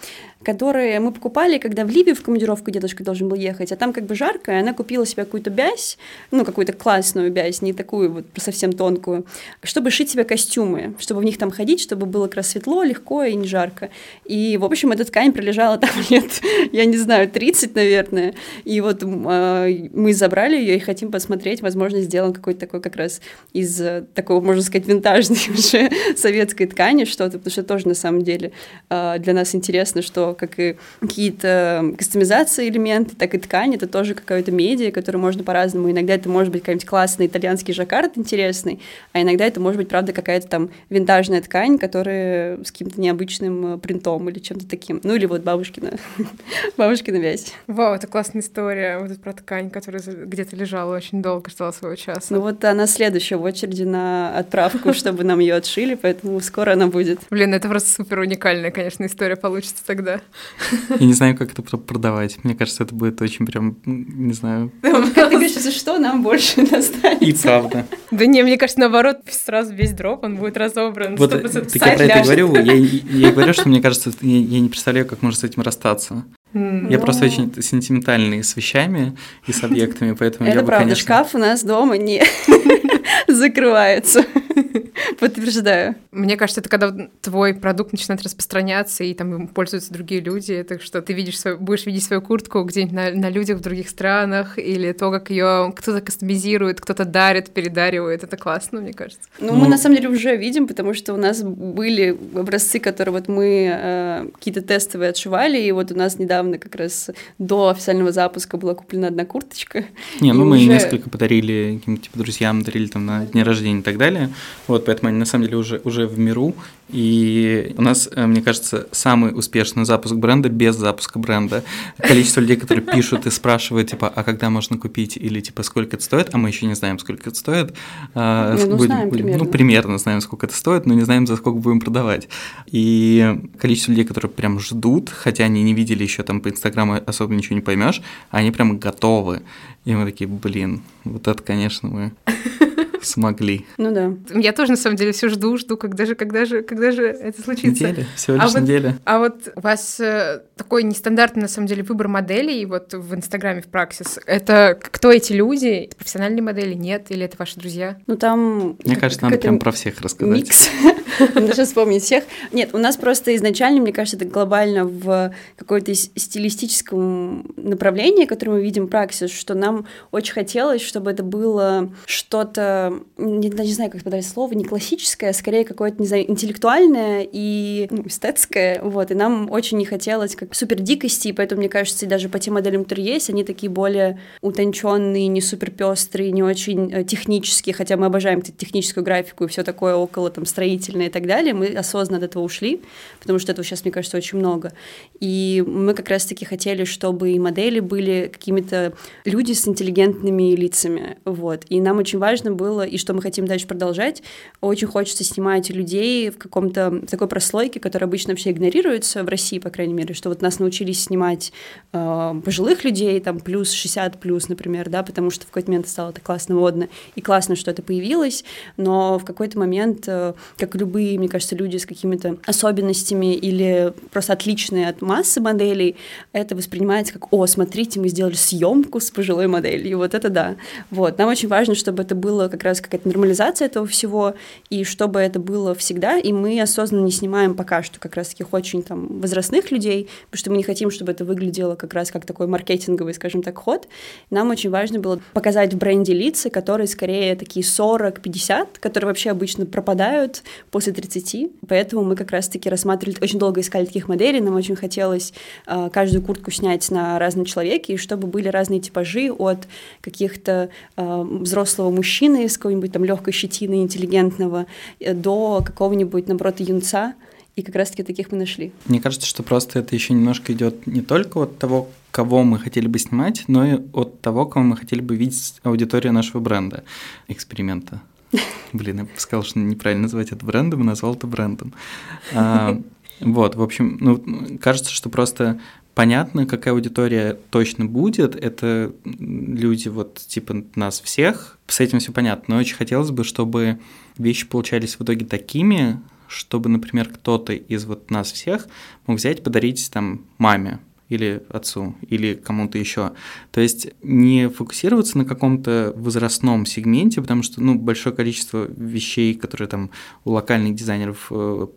которые мы покупали, когда в Ливию в командировку дедушка должен был ехать, а там как бы жарко, и она купила себе какую-то бязь, ну, какую-то классную бязь, не такую вот совсем тонкую, чтобы шить себе костюмы, чтобы в них там ходить, чтобы было как раз светло, легко и не жарко. И, в общем, эта ткань пролежала там лет, я не знаю, 30, наверное, и вот э, мы забрали ее и хотим посмотреть, возможно, сделаем какой-то такой как раз из э, такого, можно сказать, винтажной уже советской ткани что-то, потому что тоже на самом деле э, для нас интересно, что что как и какие-то кастомизации элементы, так и ткань, это тоже какая-то медиа, которую можно по-разному. Иногда это может быть какой-нибудь классный итальянский жаккард интересный, а иногда это может быть, правда, какая-то там винтажная ткань, которая с каким-то необычным э, принтом или чем-то таким. Ну или вот бабушкина, бабушкина вязь. Вау, это классная история вот про ткань, которая где-то лежала очень долго, ждала своего часа. Ну вот она следующая в очереди на отправку, чтобы нам ее отшили, поэтому скоро она будет. Блин, это просто супер уникальная, конечно, история получится тогда. Я не знаю, как это продавать. Мне кажется, это будет очень прям, не знаю... Как ты говоришь, за что нам больше достанется? И правда. Да не, мне кажется, наоборот, сразу весь дроп, он будет разобран. Вот так я про это говорю, я, говорю, что мне кажется, я, не представляю, как можно с этим расстаться. Я просто очень сентиментальный с вещами и с объектами, поэтому Это я бы, правда, конечно... шкаф у нас дома не закрывается. Подтверждаю. Мне кажется, это когда твой продукт начинает распространяться, и там им пользуются другие люди, это что ты видишь свою, будешь видеть свою куртку где-нибудь на, на людях в других странах, или то, как ее кто-то кастомизирует, кто-то дарит, передаривает. Это классно, мне кажется. Ну, ну, мы на самом деле уже видим, потому что у нас были образцы, которые вот мы э, какие-то тестовые отшивали, и вот у нас недавно как раз до официального запуска была куплена одна курточка. Не, ну мы уже... несколько подарили каким-то типа друзьям, дарили там на дне рождения и так далее. Вот, поэтому они на самом деле уже, уже в миру. И у нас, э, мне кажется, самый успешный запуск бренда без запуска бренда. Количество людей, которые пишут и спрашивают, типа, а когда можно купить, или типа, сколько это стоит, а мы еще не знаем, сколько это стоит. А, ну, будем, знаем будем, примерно. Ну, примерно знаем, сколько это стоит, но не знаем, за сколько будем продавать. И количество людей, которые прям ждут, хотя они не видели еще там по Инстаграму особо ничего не поймешь, они прям готовы. И мы такие, блин, вот это, конечно, мы смогли. Ну да. Я тоже, на самом деле, все жду, жду, когда же, когда же, когда же это случится. Неделя, всего лишь а неделя. Вот, а вот у вас э, такой нестандартный, на самом деле, выбор моделей вот в Инстаграме, в Праксис. Это кто эти люди? Профессиональные модели? Нет? Или это ваши друзья? Ну там... Мне кажется, надо прям про всех рассказать. Микс. Даже вспомнить всех. Нет, у нас просто изначально, мне кажется, это глобально в какой-то стилистическом направлении, которое мы видим Праксис, что нам очень хотелось, чтобы это было что-то не, не знаю, как подать слово, не классическое, а скорее какое-то, не знаю, интеллектуальное и ну, эстетское, вот, и нам очень не хотелось как супер дикости, и поэтому, мне кажется, даже по тем моделям, которые есть, они такие более утонченные, не супер пестрые, не очень э, технические, хотя мы обожаем техническую графику и все такое около там строительное и так далее, мы осознанно от этого ушли, потому что этого сейчас, мне кажется, очень много. И мы как раз-таки хотели, чтобы и модели были какими-то люди с интеллигентными лицами, вот, и нам очень важно было и что мы хотим дальше продолжать. Очень хочется снимать людей в каком-то в такой прослойке, которая обычно вообще игнорируется в России, по крайней мере, что вот нас научились снимать э, пожилых людей, там плюс 60 плюс, например, да, потому что в какой-то момент стало это классно модно, и классно, что это появилось, но в какой-то момент, э, как любые, мне кажется, люди с какими-то особенностями или просто отличные от массы моделей, это воспринимается как, о, смотрите, мы сделали съемку с пожилой моделью, вот это да. Вот, нам очень важно, чтобы это было как раз какая-то нормализация этого всего, и чтобы это было всегда, и мы осознанно не снимаем пока что как раз таких очень там возрастных людей, потому что мы не хотим, чтобы это выглядело как раз как такой маркетинговый, скажем так, ход. Нам очень важно было показать в бренде лица, которые скорее такие 40-50, которые вообще обычно пропадают после 30, поэтому мы как раз-таки рассматривали, очень долго искали таких моделей, нам очень хотелось э, каждую куртку снять на разном человеке, и чтобы были разные типажи от каких-то э, взрослого мужчины с какой-нибудь там легкой щетины интеллигентного э, до какого-нибудь, наоборот, юнца, и как раз-таки таких мы нашли. Мне кажется, что просто это еще немножко идет не только от того, кого мы хотели бы снимать, но и от того, кого мы хотели бы видеть аудиторию нашего бренда, эксперимента. Блин, я сказал, что неправильно называть это брендом, назвал это брендом. А, вот, в общем, ну, кажется, что просто понятно, какая аудитория точно будет. Это люди вот типа нас всех. С этим все понятно. Но очень хотелось бы, чтобы вещи получались в итоге такими, чтобы, например, кто-то из вот нас всех мог взять, подарить там маме, или отцу, или кому-то еще. То есть не фокусироваться на каком-то возрастном сегменте, потому что ну, большое количество вещей, которые там у локальных дизайнеров э,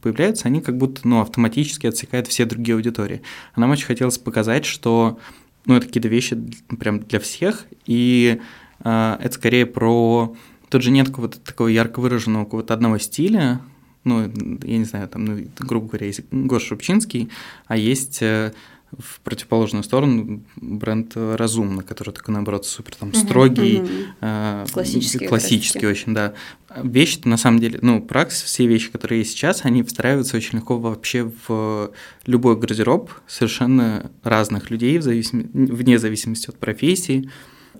появляются, они как будто ну, автоматически отсекают все другие аудитории. А нам очень хотелось показать, что ну, это какие-то вещи прям для всех, и э, это скорее про... Тут же нет какого-то такого ярко выраженного какого-то одного стиля, ну, я не знаю, там, ну, грубо говоря, есть Гоша Рубчинский, а есть э, в противоположную сторону бренд Разумно, который такой, наоборот, супер там строгий, э, Классический классический очень, да. Вещи, на самом деле, ну, пракс, все вещи, которые есть сейчас, они встраиваются очень легко вообще в любой гардероб совершенно разных людей, в зависим... вне зависимости от профессии,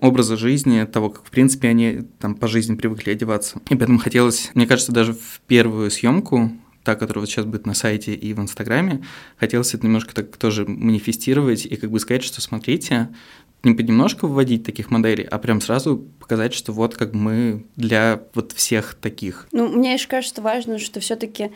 образа жизни, того, как, в принципе, они там по жизни привыкли одеваться. И поэтому хотелось, мне кажется, даже в первую съемку, та, которая вот сейчас будет на сайте и в Инстаграме, хотелось это немножко так тоже манифестировать и как бы сказать, что смотрите, не понемножку вводить таких моделей, а прям сразу показать, что вот как мы для вот всех таких. Ну, мне еще кажется важно, что все-таки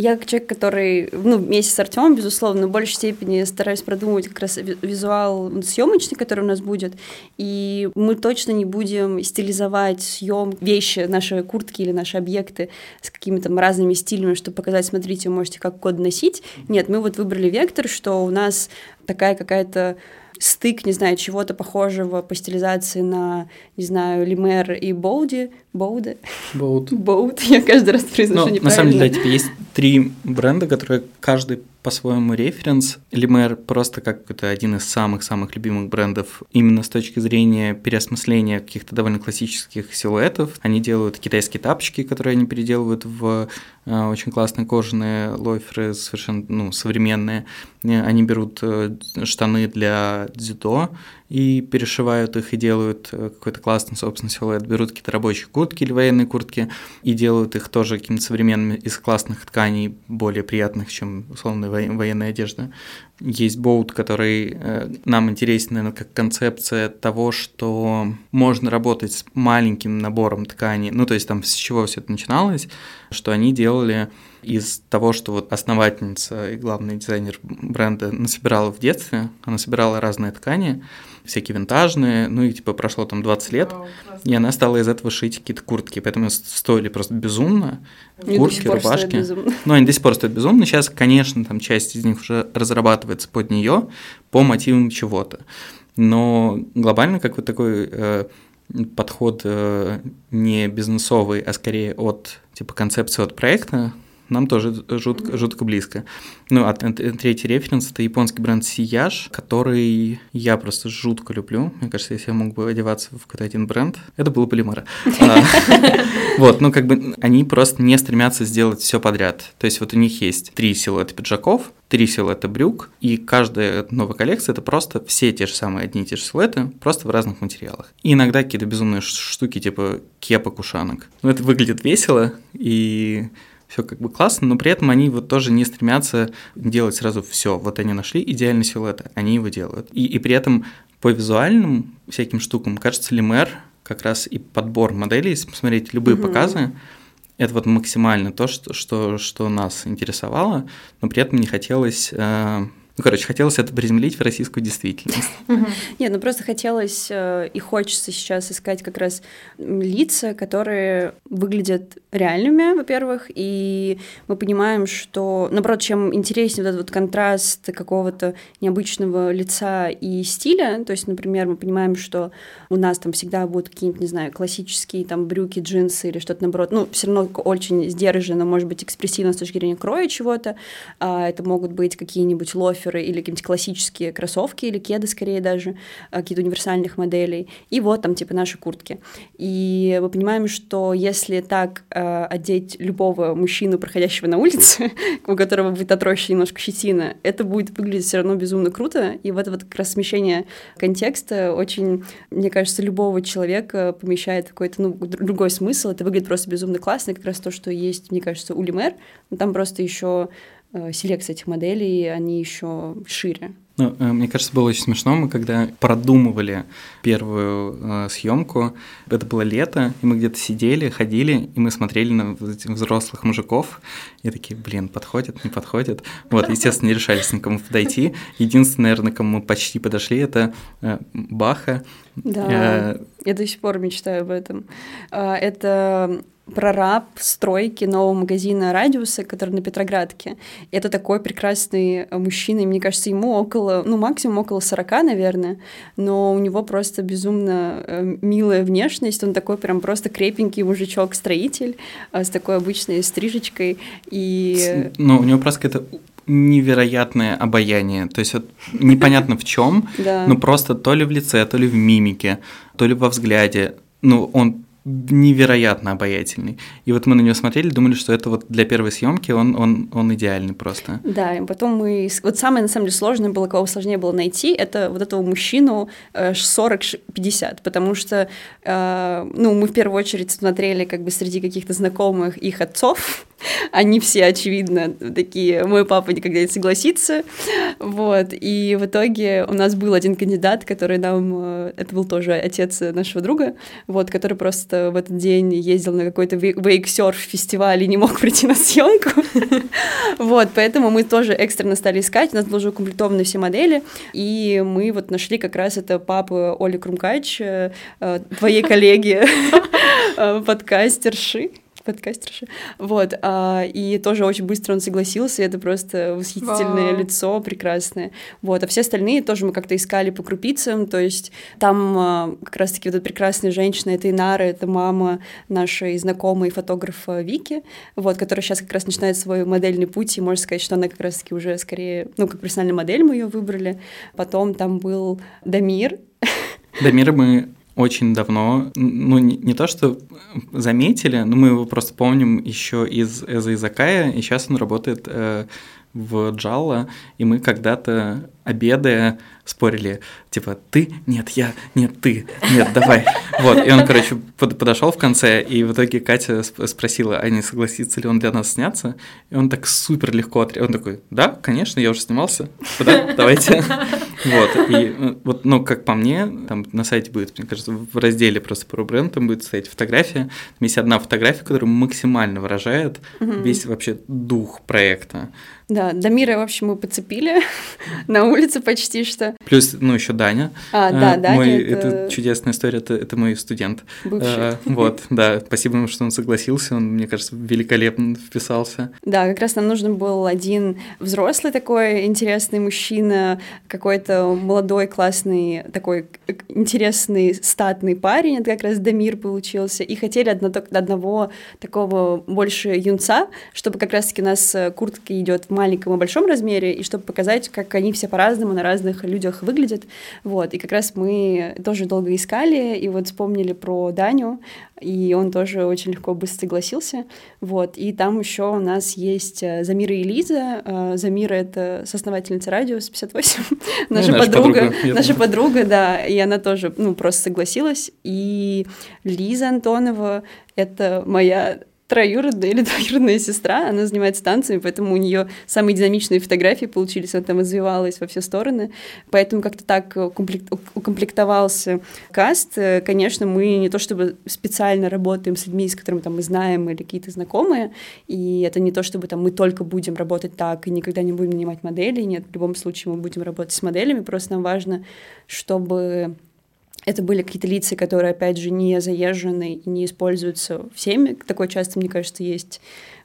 я как человек, который, ну, вместе с Артемом, безусловно, в большей степени стараюсь продумывать как раз ви- визуал съемочный, который у нас будет, и мы точно не будем стилизовать съем вещи, наши куртки или наши объекты с какими-то разными стилями, чтобы показать, смотрите, вы можете как код носить. Нет, мы вот выбрали вектор, что у нас такая какая-то стык, не знаю, чего-то похожего по стилизации на, не знаю, Лимер и Боуди. Боуди? Боут. Боут, я каждый раз произношу Ну, неправильно. на самом деле, да, типа, есть три бренда, которые каждый по-своему референс. Лимер просто как это один из самых-самых любимых брендов именно с точки зрения переосмысления каких-то довольно классических силуэтов. Они делают китайские тапочки, которые они переделывают в э, очень классные кожаные лоферы, совершенно ну, современные. Они берут э, штаны для дзюдо и перешивают их и делают э, какой-то классный, собственно, силуэт. Берут какие-то рабочие куртки или военные куртки и делают их тоже какими-то современными из классных тканей, более приятных, чем условная во- военная одежда. Есть боут, который э, нам интересен, наверное, как концепция того, что можно работать с маленьким набором ткани. Ну, то есть там с чего все это начиналось, что они делали из того, что вот основательница и главный дизайнер бренда насобирала в детстве, она собирала разные ткани, всякие винтажные, ну и типа прошло там 20 лет, и она стала из этого шить какие-то куртки, поэтому стоили просто безумно, до куртки, рубашки. безумно. Ну, они до сих пор стоят безумно. Сейчас, конечно, там часть из них уже разрабатывается под нее по мотивам чего-то. Но глобально как вот такой э, подход э, не бизнесовый, а скорее от типа концепции от проекта, нам тоже жутко, жутко близко. Ну, а третий референс – это японский бренд Сияж, который я просто жутко люблю. Мне кажется, если я мог бы одеваться в какой-то один бренд, это было бы Лимара. А, Вот, ну как бы они просто не стремятся сделать все подряд. То есть вот у них есть три силуэта пиджаков, три силуэта брюк, и каждая новая коллекция – это просто все те же самые одни и те же силуэты, просто в разных материалах. И иногда какие-то безумные штуки типа кепок, ушанок. Ну это выглядит весело, и все как бы классно, но при этом они вот тоже не стремятся делать сразу все. Вот они нашли идеальный силуэт, они его делают. И, и при этом по визуальным всяким штукам, кажется, Лимер как раз и подбор моделей, если посмотреть любые Мгм. показы, это вот максимально то, что, что, что нас интересовало, но при этом не хотелось... э, ну, короче, хотелось это приземлить в российскую действительность. Нет, ну просто хотелось э, и хочется сейчас искать как раз лица, которые выглядят реальными, во-первых, и мы понимаем, что, наоборот, чем интереснее вот этот вот контраст какого-то необычного лица и стиля, то есть, например, мы понимаем, что у нас там всегда будут какие-нибудь, не знаю, классические там брюки, джинсы или что-то наоборот, ну, все равно очень сдержанно, может быть, экспрессивно с точки зрения кроя чего-то, а это могут быть какие-нибудь лоферы или какие-нибудь классические кроссовки или кеды, скорее даже, а, какие-то универсальных моделей, и вот там типа наши куртки. И мы понимаем, что если так э, одеть любого мужчину, проходящего на улице, у которого будет отрощена немножко щетина, это будет выглядеть все равно безумно круто, и вот это вот как раз смещение контекста очень, мне кажется, любого человека помещает какой-то ну, др- другой смысл, это выглядит просто безумно классно, и как раз то, что есть, мне кажется, у Лимер, там просто еще селекция этих моделей, они еще шире. Ну, э, мне кажется, было очень смешно, мы когда продумывали первую э, съемку, это было лето, и мы где-то сидели, ходили, и мы смотрели на взрослых мужиков, и такие, блин, подходит, не подходит. Вот, естественно, не решались никому подойти. Единственное, наверное, кому мы почти подошли, это э, Баха. Да, Э, я до сих пор мечтаю об этом. А, Это прораб стройки нового магазина «Радиуса», который на Петроградке. Это такой прекрасный мужчина, и мне кажется, ему около, ну, максимум около 40, наверное, но у него просто безумно э, милая внешность, он такой прям просто крепенький мужичок-строитель э, с такой обычной стрижечкой, и... Ну, у него просто какая-то невероятное обаяние. То есть вот непонятно в чем, но просто то ли в лице, то ли в мимике, то ли во взгляде. Ну, он невероятно обаятельный. И вот мы на него смотрели, думали, что это вот для первой съемки он, он, он идеальный просто. Да, и потом мы... Вот самое, на самом деле, сложное было, кого сложнее было найти, это вот этого мужчину 40-50, э, потому что, э, ну, мы в первую очередь смотрели как бы среди каких-то знакомых их отцов, они все, очевидно, такие, мой папа никогда не согласится, вот, и в итоге у нас был один кандидат, который нам, э, это был тоже отец нашего друга, вот, который просто в этот день ездил на какой-то вейксерф-фестиваль и не мог прийти на съемку, вот, поэтому мы тоже экстренно стали искать, у нас были уже укомплектованы все модели, и мы вот нашли как раз это папы Оли Крумкач, э, э, твоей коллеги, подкастерши, подкастерша. Вот, а, и тоже очень быстро он согласился, это просто восхитительное Вау. лицо, прекрасное. Вот, а все остальные тоже мы как-то искали по крупицам, то есть там а, как раз-таки вот эта прекрасная женщина, это Инара, это мама нашей знакомой фотографа Вики, вот, которая сейчас как раз начинает свой модельный путь, и можно сказать, что она как раз-таки уже скорее, ну, как профессиональная модель мы ее выбрали. Потом там был Дамир, Дамира мы очень давно, ну не, не то что заметили, но мы его просто помним еще из Эза Изакая, и сейчас он работает э, в Джалла, и мы когда-то обедая спорили, типа, ты, нет, я, нет, ты, нет, давай. Вот, и он, короче, под, подошел в конце, и в итоге Катя спросила, а не согласится ли он для нас сняться, и он так супер легко ответил, он такой, да, конечно, я уже снимался, да, давайте. Вот, и вот, ну, как по мне, там на сайте будет, мне кажется, в разделе просто про бренд, там будет стоять фотография, там есть одна фотография, которая максимально выражает весь вообще дух проекта. Да, Дамира, в общем, мы подцепили на улице почти что. Плюс, ну, еще Даня. А, да, Даня. Мой, это... это чудесная история, это, это мой студент. Бывший. А, вот, да, спасибо ему, что он согласился, он, мне кажется, великолепно вписался. Да, как раз нам нужен был один взрослый такой интересный мужчина, какой-то молодой, классный, такой интересный, статный парень, это как раз Дамир получился, и хотели одно, одного такого больше юнца, чтобы как раз-таки у нас куртка идет в маленьком и большом размере, и чтобы показать, как они все по-разному на разных людях выглядят. Вот. И как раз мы тоже долго искали, и вот вспомнили про Даню, и он тоже очень легко быстро согласился. Вот. И там еще у нас есть э, Замира и Лиза. Э, Замира — это соосновательница радиус 58, наша, наша подруга, подруга наша подруга, да, и она тоже, ну, просто согласилась. И Лиза Антонова — это моя троюродная или двоюродная сестра, она занимается танцами, поэтому у нее самые динамичные фотографии получились, она там извивалась во все стороны, поэтому как-то так укомплектовался каст. Конечно, мы не то чтобы специально работаем с людьми, с которыми там мы знаем или какие-то знакомые, и это не то чтобы там мы только будем работать так и никогда не будем нанимать моделей, нет, в любом случае мы будем работать с моделями, просто нам важно, чтобы это были какие-то лица, которые, опять же, не заезжены и не используются всеми. Такое часто, мне кажется, есть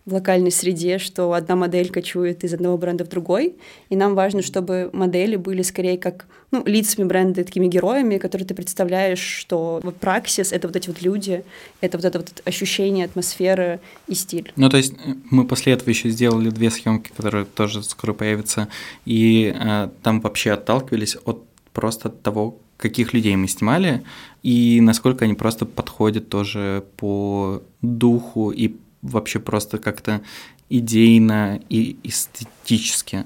в локальной среде, что одна модель кочует из одного бренда в другой, и нам важно, чтобы модели были скорее как ну, лицами бренда, такими героями, которые ты представляешь, что вот праксис — это вот эти вот люди, это вот это вот ощущение, атмосфера и стиль. Ну, то есть э, мы после этого еще сделали две съемки, которые тоже скоро появятся, и э, там вообще отталкивались от просто того, каких людей мы снимали, и насколько они просто подходят тоже по духу и вообще просто как-то идейно и эстетически.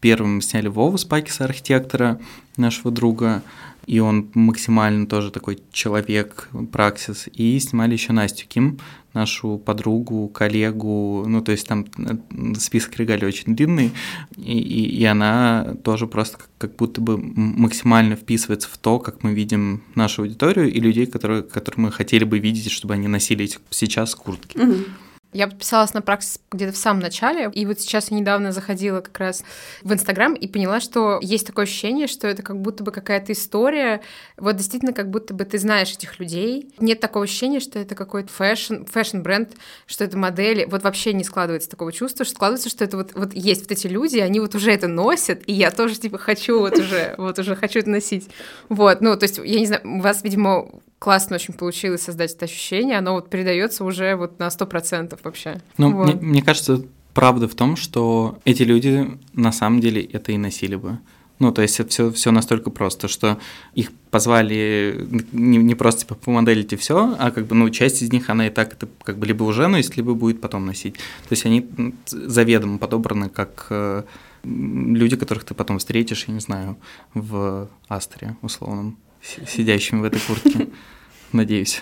Первым мы сняли Вову Спакиса, архитектора, нашего друга, и он максимально тоже такой человек, праксис. И снимали еще Настю Ким, нашу подругу, коллегу, ну, то есть там э, список регалий очень длинный, и, и, и она тоже просто как, будто бы максимально вписывается в то, как мы видим нашу аудиторию и людей, которые, которые мы хотели бы видеть, чтобы они носили эти сейчас куртки. Угу. Я подписалась на праксис где-то в самом начале, и вот сейчас я недавно заходила как раз в Инстаграм и поняла, что есть такое ощущение, что это как будто бы какая-то история, вот действительно как будто бы ты знаешь этих людей. Нет такого ощущения, что это какой-то фэшн, фэшн-бренд, что это модели. Вот вообще не складывается такого чувства, что складывается, что это вот, вот есть вот эти люди, они вот уже это носят, и я тоже типа хочу вот уже, вот уже хочу это носить. Вот, ну, то есть, я не знаю, у вас, видимо, классно очень получилось создать это ощущение, оно вот передается уже вот на сто процентов вообще. Ну, вот. мне, мне кажется, правда в том, что эти люди на самом деле это и носили бы. Ну, то есть это все, все настолько просто, что их позвали не, не просто типа помоделить и все, а как бы, ну, часть из них, она и так это как бы либо уже носит, либо будет потом носить. То есть они заведомо подобраны как э, люди, которых ты потом встретишь, я не знаю, в Астре условном сидящими в этой куртке. Надеюсь.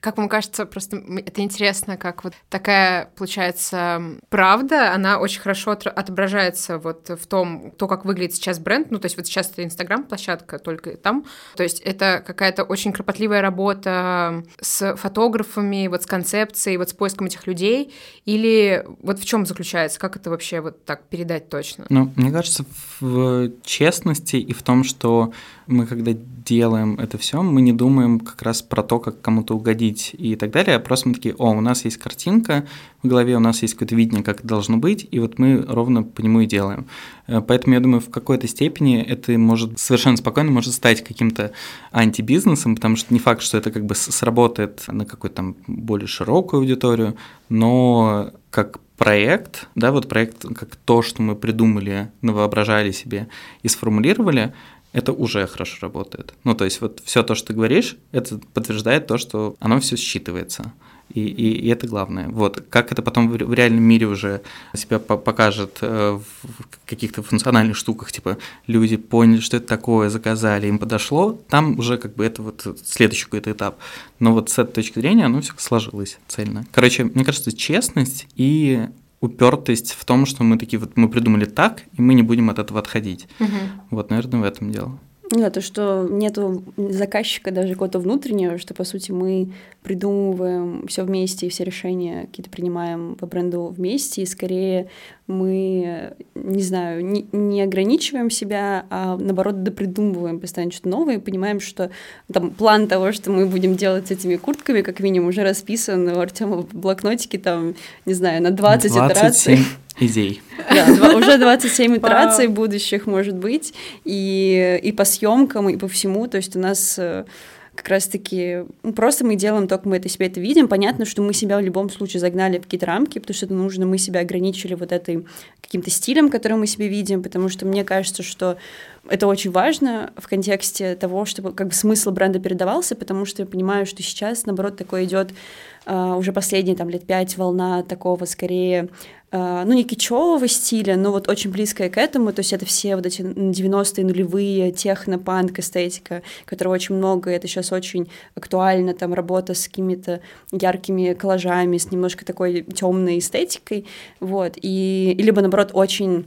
Как вам кажется, просто это интересно, как вот такая, получается, правда, она очень хорошо отображается вот в том, то, как выглядит сейчас бренд. Ну, то есть вот сейчас это Инстаграм-площадка, только там. То есть это какая-то очень кропотливая работа с фотографами, вот с концепцией, вот с поиском этих людей. Или вот в чем заключается? Как это вообще вот так передать точно? Ну, мне кажется, в честности и в том, что мы когда делаем это все, мы не думаем как раз про то, как кому-то угодить и так далее, а просто мы такие, о, у нас есть картинка в голове, у нас есть какое-то видение, как это должно быть, и вот мы ровно по нему и делаем. Э, поэтому я думаю, в какой-то степени это может совершенно спокойно может стать каким-то антибизнесом, потому что не факт, что это как бы сработает на какую-то там более широкую аудиторию, но как проект, да, вот проект как то, что мы придумали, воображали себе и сформулировали, это уже хорошо работает. Ну, то есть вот все то, что ты говоришь, это подтверждает то, что оно все считывается. И, и, и это главное. Вот как это потом в, реальном мире уже себя по покажет э, в каких-то функциональных штуках, типа люди поняли, что это такое, заказали, им подошло, там уже как бы это вот следующий какой-то этап. Но вот с этой точки зрения оно все сложилось цельно. Короче, мне кажется, честность и упертость в том, что мы такие вот мы придумали так, и мы не будем от этого отходить. Угу. Вот, наверное, в этом дело. Да, то, что нету заказчика даже какого-то внутреннего, что, по сути, мы придумываем все вместе, и все решения какие-то принимаем по бренду вместе, и скорее мы, не знаю, не, не ограничиваем себя, а наоборот допридумываем постоянно что-то новое, и понимаем, что там план того, что мы будем делать с этими куртками, как минимум, уже расписан у Артема в блокнотике, там, не знаю, на 20 итераций идей. Да, уже 27 итераций будущих, может быть, и, и по съемкам, и по всему. То есть у нас э, как раз-таки ну, просто мы делаем то, как мы это себе это видим. Понятно, что мы себя в любом случае загнали в какие-то рамки, потому что это нужно, мы себя ограничили вот этой каким-то стилем, который мы себе видим, потому что мне кажется, что это очень важно в контексте того, чтобы как бы смысл бренда передавался, потому что я понимаю, что сейчас, наоборот, такое идет Uh, уже последние там лет пять волна такого скорее а, ну, не кичевого стиля, но вот очень близкая к этому, то есть это все вот эти 90-е нулевые техно-панк эстетика, которого очень много, это сейчас очень актуально, там работа с какими-то яркими коллажами, с немножко такой темной эстетикой, вот, и либо, наоборот, очень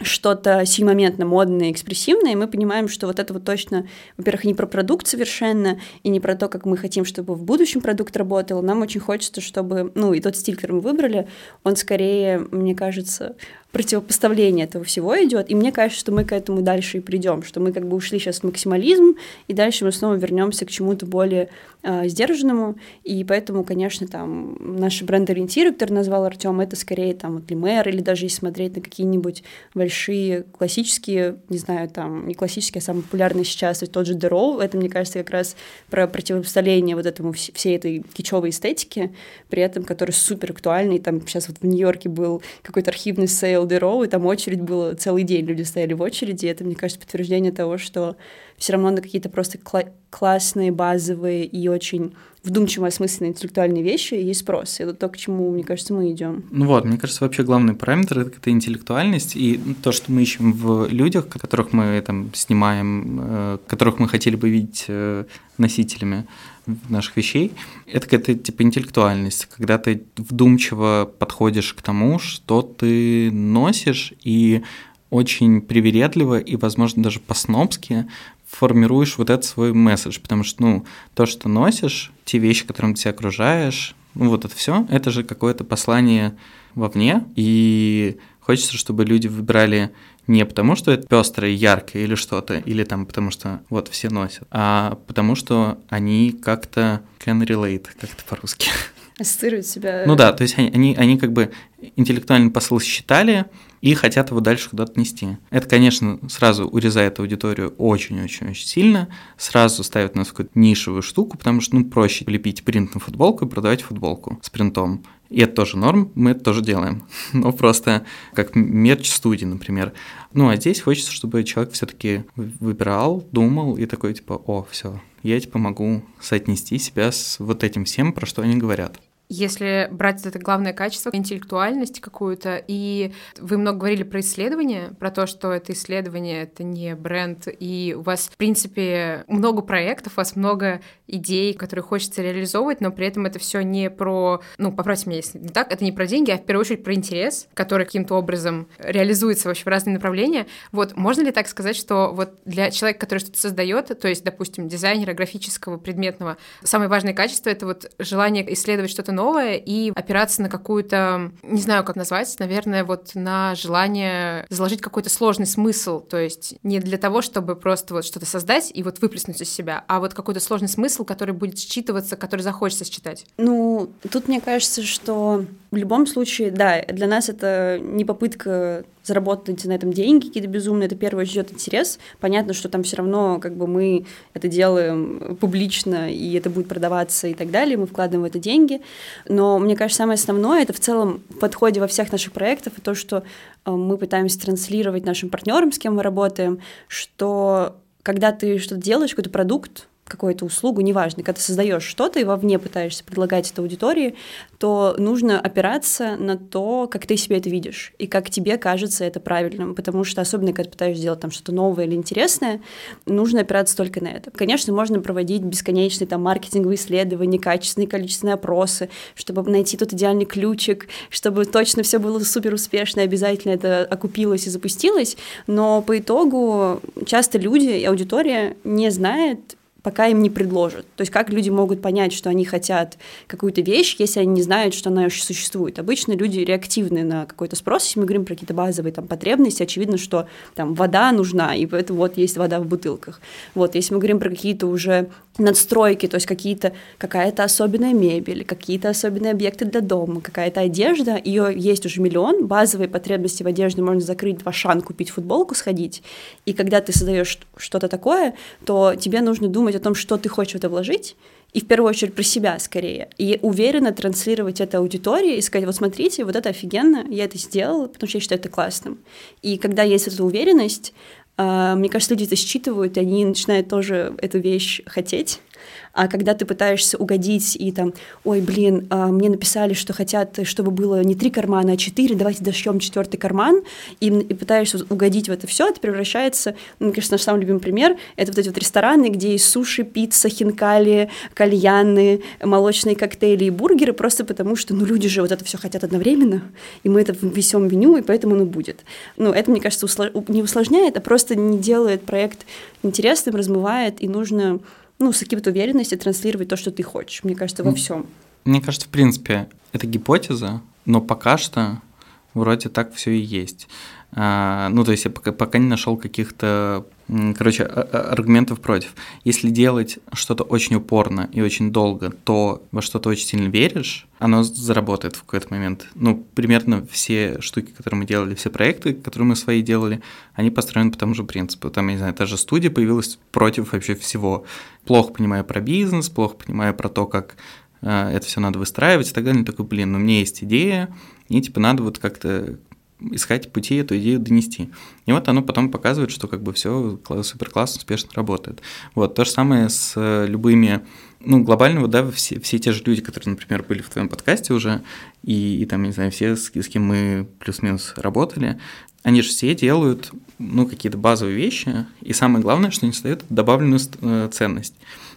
что-то сиюмоментно модное, экспрессивное, и мы понимаем, что вот это вот точно, во-первых, не про продукт совершенно, и не про то, как мы хотим, чтобы в будущем продукт работал. Нам очень хочется, чтобы, ну, и тот стиль, который мы выбрали, он скорее, мне кажется, противопоставление этого всего идет, и мне кажется, что мы к этому дальше и придем, что мы как бы ушли сейчас в максимализм, и дальше мы снова вернемся к чему-то более э, сдержанному, и поэтому, конечно, там наши бренд-ориентиры, которые назвал Артем, это скорее там вот Lemaire, или даже если смотреть на какие-нибудь большие классические, не знаю, там, не классические, а самые популярные сейчас, то тот же The это, мне кажется, как раз про противопоставление вот этому всей этой кичевой эстетики, при этом, который супер актуальный, там сейчас вот в Нью-Йорке был какой-то архивный sale The Row, и там очередь была целый день, люди стояли в очереди, и это, мне кажется, подтверждение того, что все равно на какие-то просто кла- классные, базовые и очень вдумчиво осмысленные интеллектуальные вещи есть спрос. Это то, к чему, мне кажется, мы идем. Ну вот, мне кажется, вообще главный параметр — это интеллектуальность, и то, что мы ищем в людях, которых мы там снимаем, э, которых мы хотели бы видеть э, носителями наших вещей, это какая-то типа интеллектуальность, когда ты вдумчиво подходишь к тому, что ты носишь, и очень привередливо и, возможно, даже по-снобски формируешь вот этот свой месседж, потому что, ну, то, что носишь, те вещи, которым ты себя окружаешь, Ну, вот это все, это же какое-то послание вовне, и хочется, чтобы люди выбирали не потому, что это пестрое, яркое или что-то, или там потому, что вот все носят, а потому, что они как-то can relate, как это по-русски. Ассоциируют себя... Ну да, то есть они, они, они как бы интеллектуальный посыл считали и хотят его дальше куда-то нести. Это, конечно, сразу урезает аудиторию очень-очень-очень сильно, сразу ставит нас в какую-то нишевую штуку, потому что, ну, проще лепить принт на футболку и продавать футболку с принтом. И это тоже норм, мы это тоже делаем. Но просто как мерч студии, например. Ну, а здесь хочется, чтобы человек все-таки выбирал, думал и такой, типа, о, все, я типа могу соотнести себя с вот этим всем, про что они говорят. Если брать это главное качество, интеллектуальность какую-то, и вы много говорили про исследования, про то, что это исследование, это не бренд, и у вас, в принципе, много проектов, у вас много идей, которые хочется реализовывать, но при этом это все не про, ну, поправьте меня, если не так, это не про деньги, а в первую очередь про интерес, который каким-то образом реализуется вообще в разные направления. Вот можно ли так сказать, что вот для человека, который что-то создает, то есть, допустим, дизайнера графического, предметного, самое важное качество — это вот желание исследовать что-то новое, новое и опираться на какую-то, не знаю, как назвать, наверное, вот на желание заложить какой-то сложный смысл, то есть не для того, чтобы просто вот что-то создать и вот выплеснуть из себя, а вот какой-то сложный смысл, который будет считываться, который захочется считать. Ну, тут мне кажется, что в любом случае, да, для нас это не попытка заработать на этом деньги какие-то безумные, это первый ждет интерес. Понятно, что там все равно как бы мы это делаем публично, и это будет продаваться и так далее, мы вкладываем в это деньги. Но мне кажется, самое основное это в целом в подходе во всех наших проектах, и то, что э, мы пытаемся транслировать нашим партнерам, с кем мы работаем, что когда ты что-то делаешь, какой-то продукт, какую-то услугу, неважно, когда создаешь что-то и вовне пытаешься предлагать это аудитории, то нужно опираться на то, как ты себе это видишь и как тебе кажется это правильным, потому что особенно, когда пытаешься сделать там что-то новое или интересное, нужно опираться только на это. Конечно, можно проводить бесконечные там маркетинговые исследования, качественные количественные опросы, чтобы найти тот идеальный ключик, чтобы точно все было супер успешно, обязательно это окупилось и запустилось, но по итогу часто люди и аудитория не знает пока им не предложат. То есть как люди могут понять, что они хотят какую-то вещь, если они не знают, что она еще существует. Обычно люди реактивны на какой-то спрос, если мы говорим про какие-то базовые там, потребности, очевидно, что там вода нужна, и поэтому вот есть вода в бутылках. Вот, если мы говорим про какие-то уже надстройки, то есть какие-то, какая-то особенная мебель, какие-то особенные объекты для дома, какая-то одежда, ее есть уже миллион, базовые потребности в одежде можно закрыть в Ашан, купить футболку, сходить, и когда ты создаешь что-то такое, то тебе нужно думать о том, что ты хочешь в это вложить, и в первую очередь про себя скорее, и уверенно транслировать это аудитории и сказать, вот смотрите, вот это офигенно, я это сделала, потому что я считаю это классным. И когда есть эта уверенность, мне кажется, люди это считывают, и они начинают тоже эту вещь хотеть. А когда ты пытаешься угодить и там, ой, блин, а, мне написали, что хотят, чтобы было не три кармана, а четыре, давайте дошьем четвертый карман, и, и пытаешься угодить в это все, это превращается, ну, мне кажется, наш самый любимый пример, это вот эти вот рестораны, где есть суши, пицца, хинкали, кальяны, молочные коктейли и бургеры, просто потому что, ну, люди же вот это все хотят одновременно, и мы это весем меню, и поэтому оно будет. Ну, это, мне кажется, услож... не усложняет, а просто не делает проект интересным, размывает, и нужно ну, с какой-то уверенностью транслировать то, что ты хочешь. Мне кажется, во всем. Мне кажется, в принципе, это гипотеза, но пока что вроде так все и есть. А, ну, то есть я пока, пока не нашел каких-то, короче, а, а, аргументов против. Если делать что-то очень упорно и очень долго, то во что-то очень сильно веришь, оно заработает в какой-то момент. Ну, примерно все штуки, которые мы делали, все проекты, которые мы свои делали, они построены по тому же принципу. Там, я не знаю, та же студия появилась против вообще всего. Плохо понимая про бизнес, плохо понимая про то, как это все надо выстраивать и так далее. Такой, блин, ну, у меня есть идея, и типа надо вот как-то искать пути эту идею донести. И вот оно потом показывает, что как бы все супер классно, успешно работает. Вот то же самое с э, любыми ну, глобального, да, все, все те же люди, которые, например, были в твоем подкасте уже, и, и там, не знаю, все, с, с кем мы плюс-минус работали, они же все делают, ну, какие-то базовые вещи, и самое главное, что они создают добавленную э, ценность.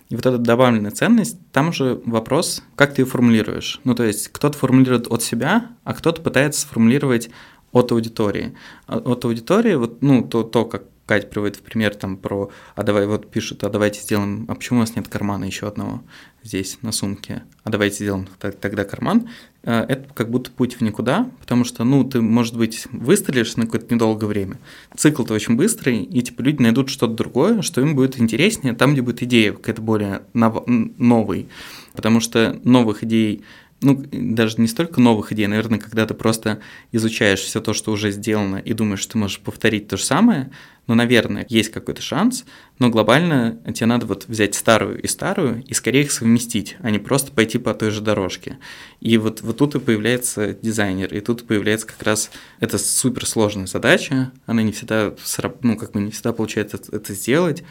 И вот эта добавленная ценность, там уже вопрос, как ты ее формулируешь. Ну, то есть кто-то формулирует от себя, а кто-то пытается сформулировать от аудитории. А от аудитории, вот, ну, то, то как Катя приводит в пример там про, а давай вот пишут, а давайте сделаем, а почему у нас нет кармана еще одного здесь на сумке, а давайте сделаем тогда карман, э, это как будто путь в никуда, потому что, ну, ты, может быть, выстрелишь на какое-то недолгое время, цикл-то очень быстрый, и, типа, люди найдут что-то другое, что им будет интереснее, там, где будет идея какая-то более нов- новой, потому что новых идей ну, даже не столько новых идей, наверное, когда ты просто изучаешь все то, что уже сделано, и думаешь, что ты можешь повторить то же самое, но, наверное, есть какой-то шанс, но глобально тебе надо вот взять старую и старую и скорее их совместить, а не просто пойти по той же дорожке. И вот, вот тут и появляется дизайнер, и тут появляется как раз эта суперсложная задача, она не всегда, ну, как бы не всегда получается это сделать,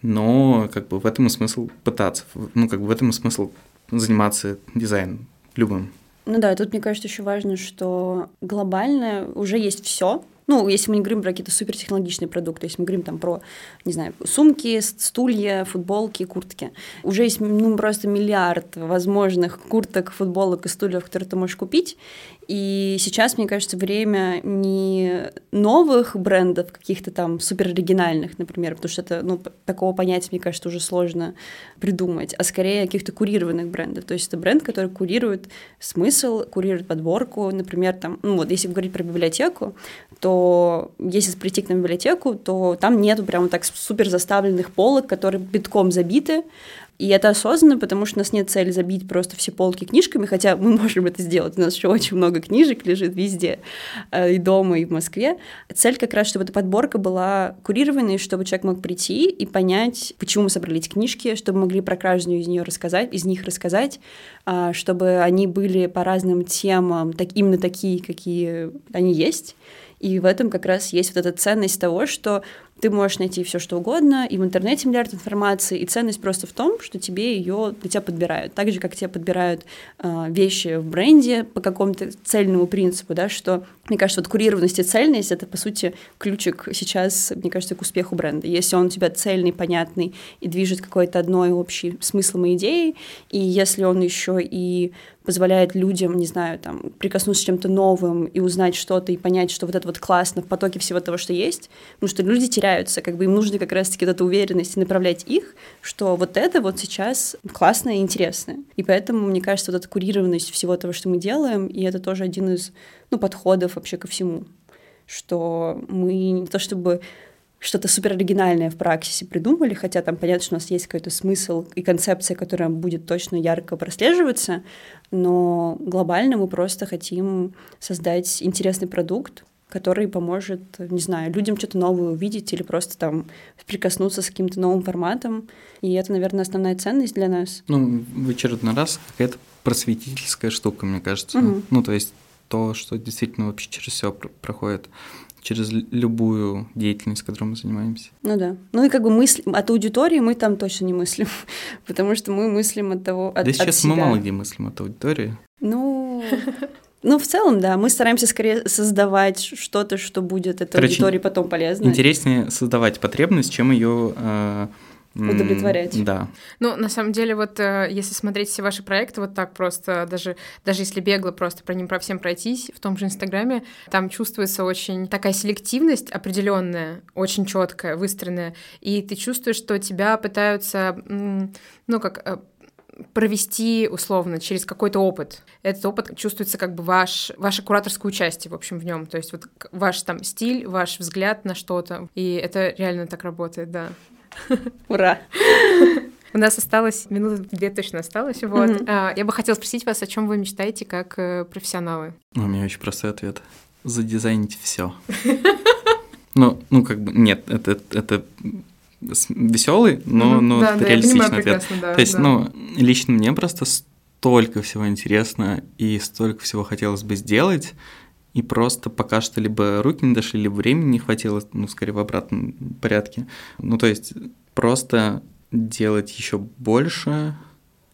но как бы в этом и смысл пытаться, ну, как бы в этом и смысл заниматься дизайном любым. Ну да, тут мне кажется еще важно, что глобально уже есть все, ну, если мы не говорим про какие-то супертехнологичные продукты, если мы говорим там про, не знаю, сумки, стулья, футболки, куртки, уже есть ну, просто миллиард возможных курток, футболок и стульев, которые ты можешь купить, и сейчас, мне кажется, время не новых брендов, каких-то там супер оригинальных, например, потому что это, ну, такого понятия, мне кажется, уже сложно придумать, а скорее каких-то курированных брендов. То есть это бренд, который курирует смысл, курирует подборку. Например, там, ну вот, если говорить про библиотеку, то если прийти к нам в библиотеку, то там нету прямо так супер заставленных полок, которые битком забиты, и это осознанно, потому что у нас нет цели забить просто все полки книжками, хотя мы можем это сделать. У нас еще очень много книжек лежит везде, э, и дома, и в Москве. Цель как раз, чтобы эта подборка была курированной, чтобы человек мог прийти и понять, почему мы собрали эти книжки, чтобы могли про каждую из нее рассказать, из них рассказать, а, чтобы они были по разным темам, так, именно такие, какие они есть. И в этом как раз есть вот эта ценность того, что ты можешь найти все что угодно, и в интернете миллиард информации, и ценность просто в том, что тебе ее для тебя подбирают. Так же, как тебе подбирают э, вещи в бренде по какому-то цельному принципу, да, что, мне кажется, вот курированность и цельность — это, по сути, ключик сейчас, мне кажется, к успеху бренда. Если он у тебя цельный, понятный и движет какой-то одной общей смыслом и идеей, и если он еще и позволяет людям, не знаю, там, прикоснуться с чем-то новым и узнать что-то и понять, что вот это вот классно в потоке всего того, что есть, потому что люди теряются, как бы им нужно как раз-таки вот эта уверенность и направлять их, что вот это вот сейчас классно и интересно. И поэтому, мне кажется, вот эта курированность всего того, что мы делаем, и это тоже один из, ну, подходов вообще ко всему, что мы не то чтобы что-то супер оригинальное в практике придумали, хотя там понятно, что у нас есть какой-то смысл и концепция, которая будет точно ярко прослеживаться, но глобально мы просто хотим создать интересный продукт, который поможет, не знаю, людям что-то новое увидеть или просто там прикоснуться с каким-то новым форматом. И это, наверное, основная ценность для нас. Ну, в очередной раз какая-то просветительская штука, мне кажется. Угу. Ну, то есть то, что действительно вообще через все проходит через любую деятельность, которой мы занимаемся. Ну да. Ну и как бы мыслим от аудитории мы там точно не мыслим, потому что мы мыслим от того, от, Да сейчас от себя. мы мало где мыслим от аудитории. Ну, ну, в целом, да, мы стараемся скорее создавать что-то, что будет этой Короче, аудитории потом полезно. Интереснее создавать потребность, чем ее э, удовлетворять. Да. Ну, на самом деле, вот э, если смотреть все ваши проекты вот так просто, даже, даже если бегло просто про ним про всем пройтись, в том же Инстаграме, там чувствуется очень такая селективность определенная, очень четкая, выстроенная, и ты чувствуешь, что тебя пытаются, ну, как э, провести условно через какой-то опыт. Этот опыт чувствуется как бы ваш, ваше кураторское участие, в общем, в нем. То есть вот ваш там стиль, ваш взгляд на что-то. И это реально так работает, да. Ура! У нас осталось минуты две точно осталось. Вот. Mm-hmm. Я бы хотела спросить вас, о чем вы мечтаете как э, профессионалы? У меня очень простой ответ. Задизайнить все. Ну, ну, как бы, нет, это, это веселый, но, mm-hmm. но да, да, реалистичный ответ. Да, То есть, да. ну, лично мне просто столько всего интересно и столько всего хотелось бы сделать, и просто пока что либо руки не дошли, либо времени не хватило, ну, скорее в обратном порядке. Ну, то есть просто делать еще больше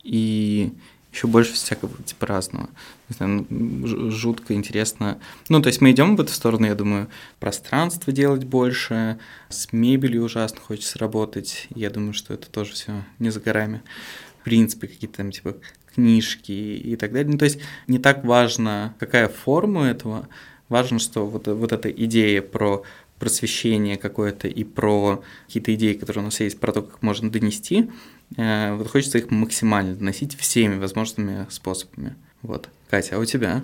и еще больше всякого типа разного. Не знаю, ну, жутко интересно. Ну, то есть мы идем в эту сторону, я думаю, пространство делать больше, с мебелью ужасно хочется работать. Я думаю, что это тоже все не за горами. В принципе, какие-то там типа книжки и так далее. Ну, то есть не так важно, какая форма этого, важно, что вот, вот эта идея про просвещение какое-то и про какие-то идеи, которые у нас есть, про то, как можно донести, э, вот хочется их максимально доносить всеми возможными способами. Вот. Катя, а у тебя?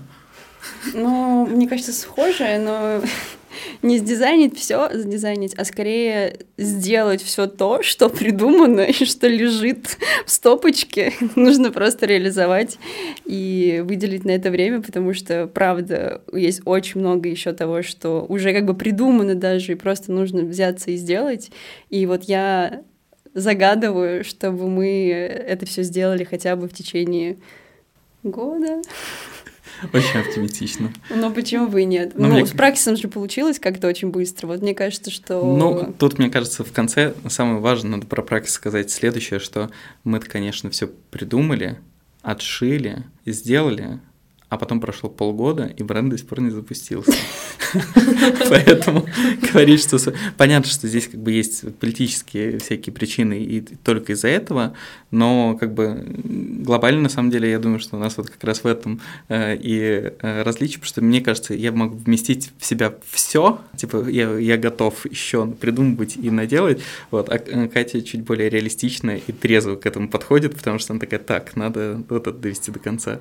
Ну, мне кажется, схожее, но не сдизайнить все, сдизайнить, а скорее сделать все то, что придумано и что лежит в стопочке. Нужно просто реализовать и выделить на это время, потому что, правда, есть очень много еще того, что уже как бы придумано даже, и просто нужно взяться и сделать. И вот я загадываю, чтобы мы это все сделали хотя бы в течение года. Очень оптимистично. Ну, почему бы и нет? Но ну, мне... с практиком же получилось как-то очень быстро. Вот мне кажется, что... Ну, тут, мне кажется, в конце самое важное, надо про практику сказать следующее, что мы-то, конечно, все придумали, отшили и сделали, а потом прошло полгода, и бренд до сих пор не запустился. Поэтому говорить, что... Понятно, что здесь как бы есть политические всякие причины и только из-за этого, но как бы глобально, на самом деле, я думаю, что у нас вот как раз в этом э, и э, различие, потому что мне кажется, я могу вместить в себя все, типа я, я готов еще придумывать и наделать, вот, а э, Катя чуть более реалистично и трезво к этому подходит, потому что она такая, так, надо вот это довести до конца.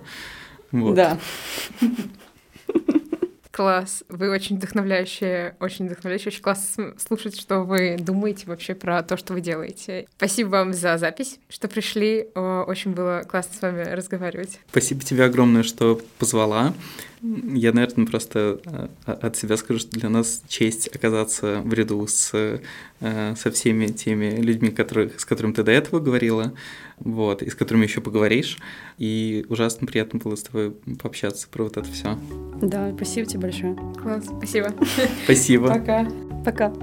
Вот. Да. Класс. Вы очень вдохновляющие, очень вдохновляющие. Очень классно слушать, что вы думаете вообще про то, что вы делаете. Спасибо вам за запись, что пришли. Очень было классно с вами разговаривать. Спасибо тебе огромное, что позвала. Я, наверное, просто э, от себя скажу, что для нас честь оказаться в ряду с, э, со всеми теми людьми, которых, с которыми ты до этого говорила, вот, и с которыми еще поговоришь. И ужасно приятно было с тобой пообщаться про вот это все. Да, спасибо тебе большое. Класс, спасибо. Спасибо. Пока. Пока.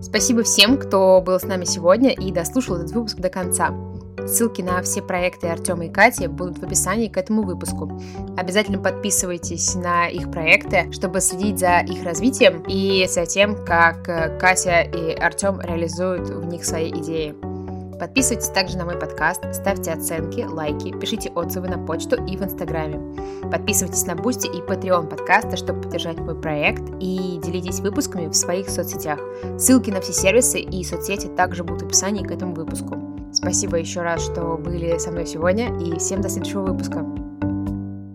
Спасибо всем, кто был с нами сегодня и дослушал этот выпуск до конца. Ссылки на все проекты Артема и Кати будут в описании к этому выпуску. Обязательно подписывайтесь на их проекты, чтобы следить за их развитием и за тем, как э, Катя и Артем реализуют в них свои идеи. Подписывайтесь также на мой подкаст, ставьте оценки, лайки, пишите отзывы на почту и в Инстаграме. Подписывайтесь на Бусти и Patreon подкаста, чтобы поддержать мой проект и делитесь выпусками в своих соцсетях. Ссылки на все сервисы и соцсети также будут в описании к этому выпуску. Спасибо еще раз, что были со мной сегодня, и всем до следующего выпуска.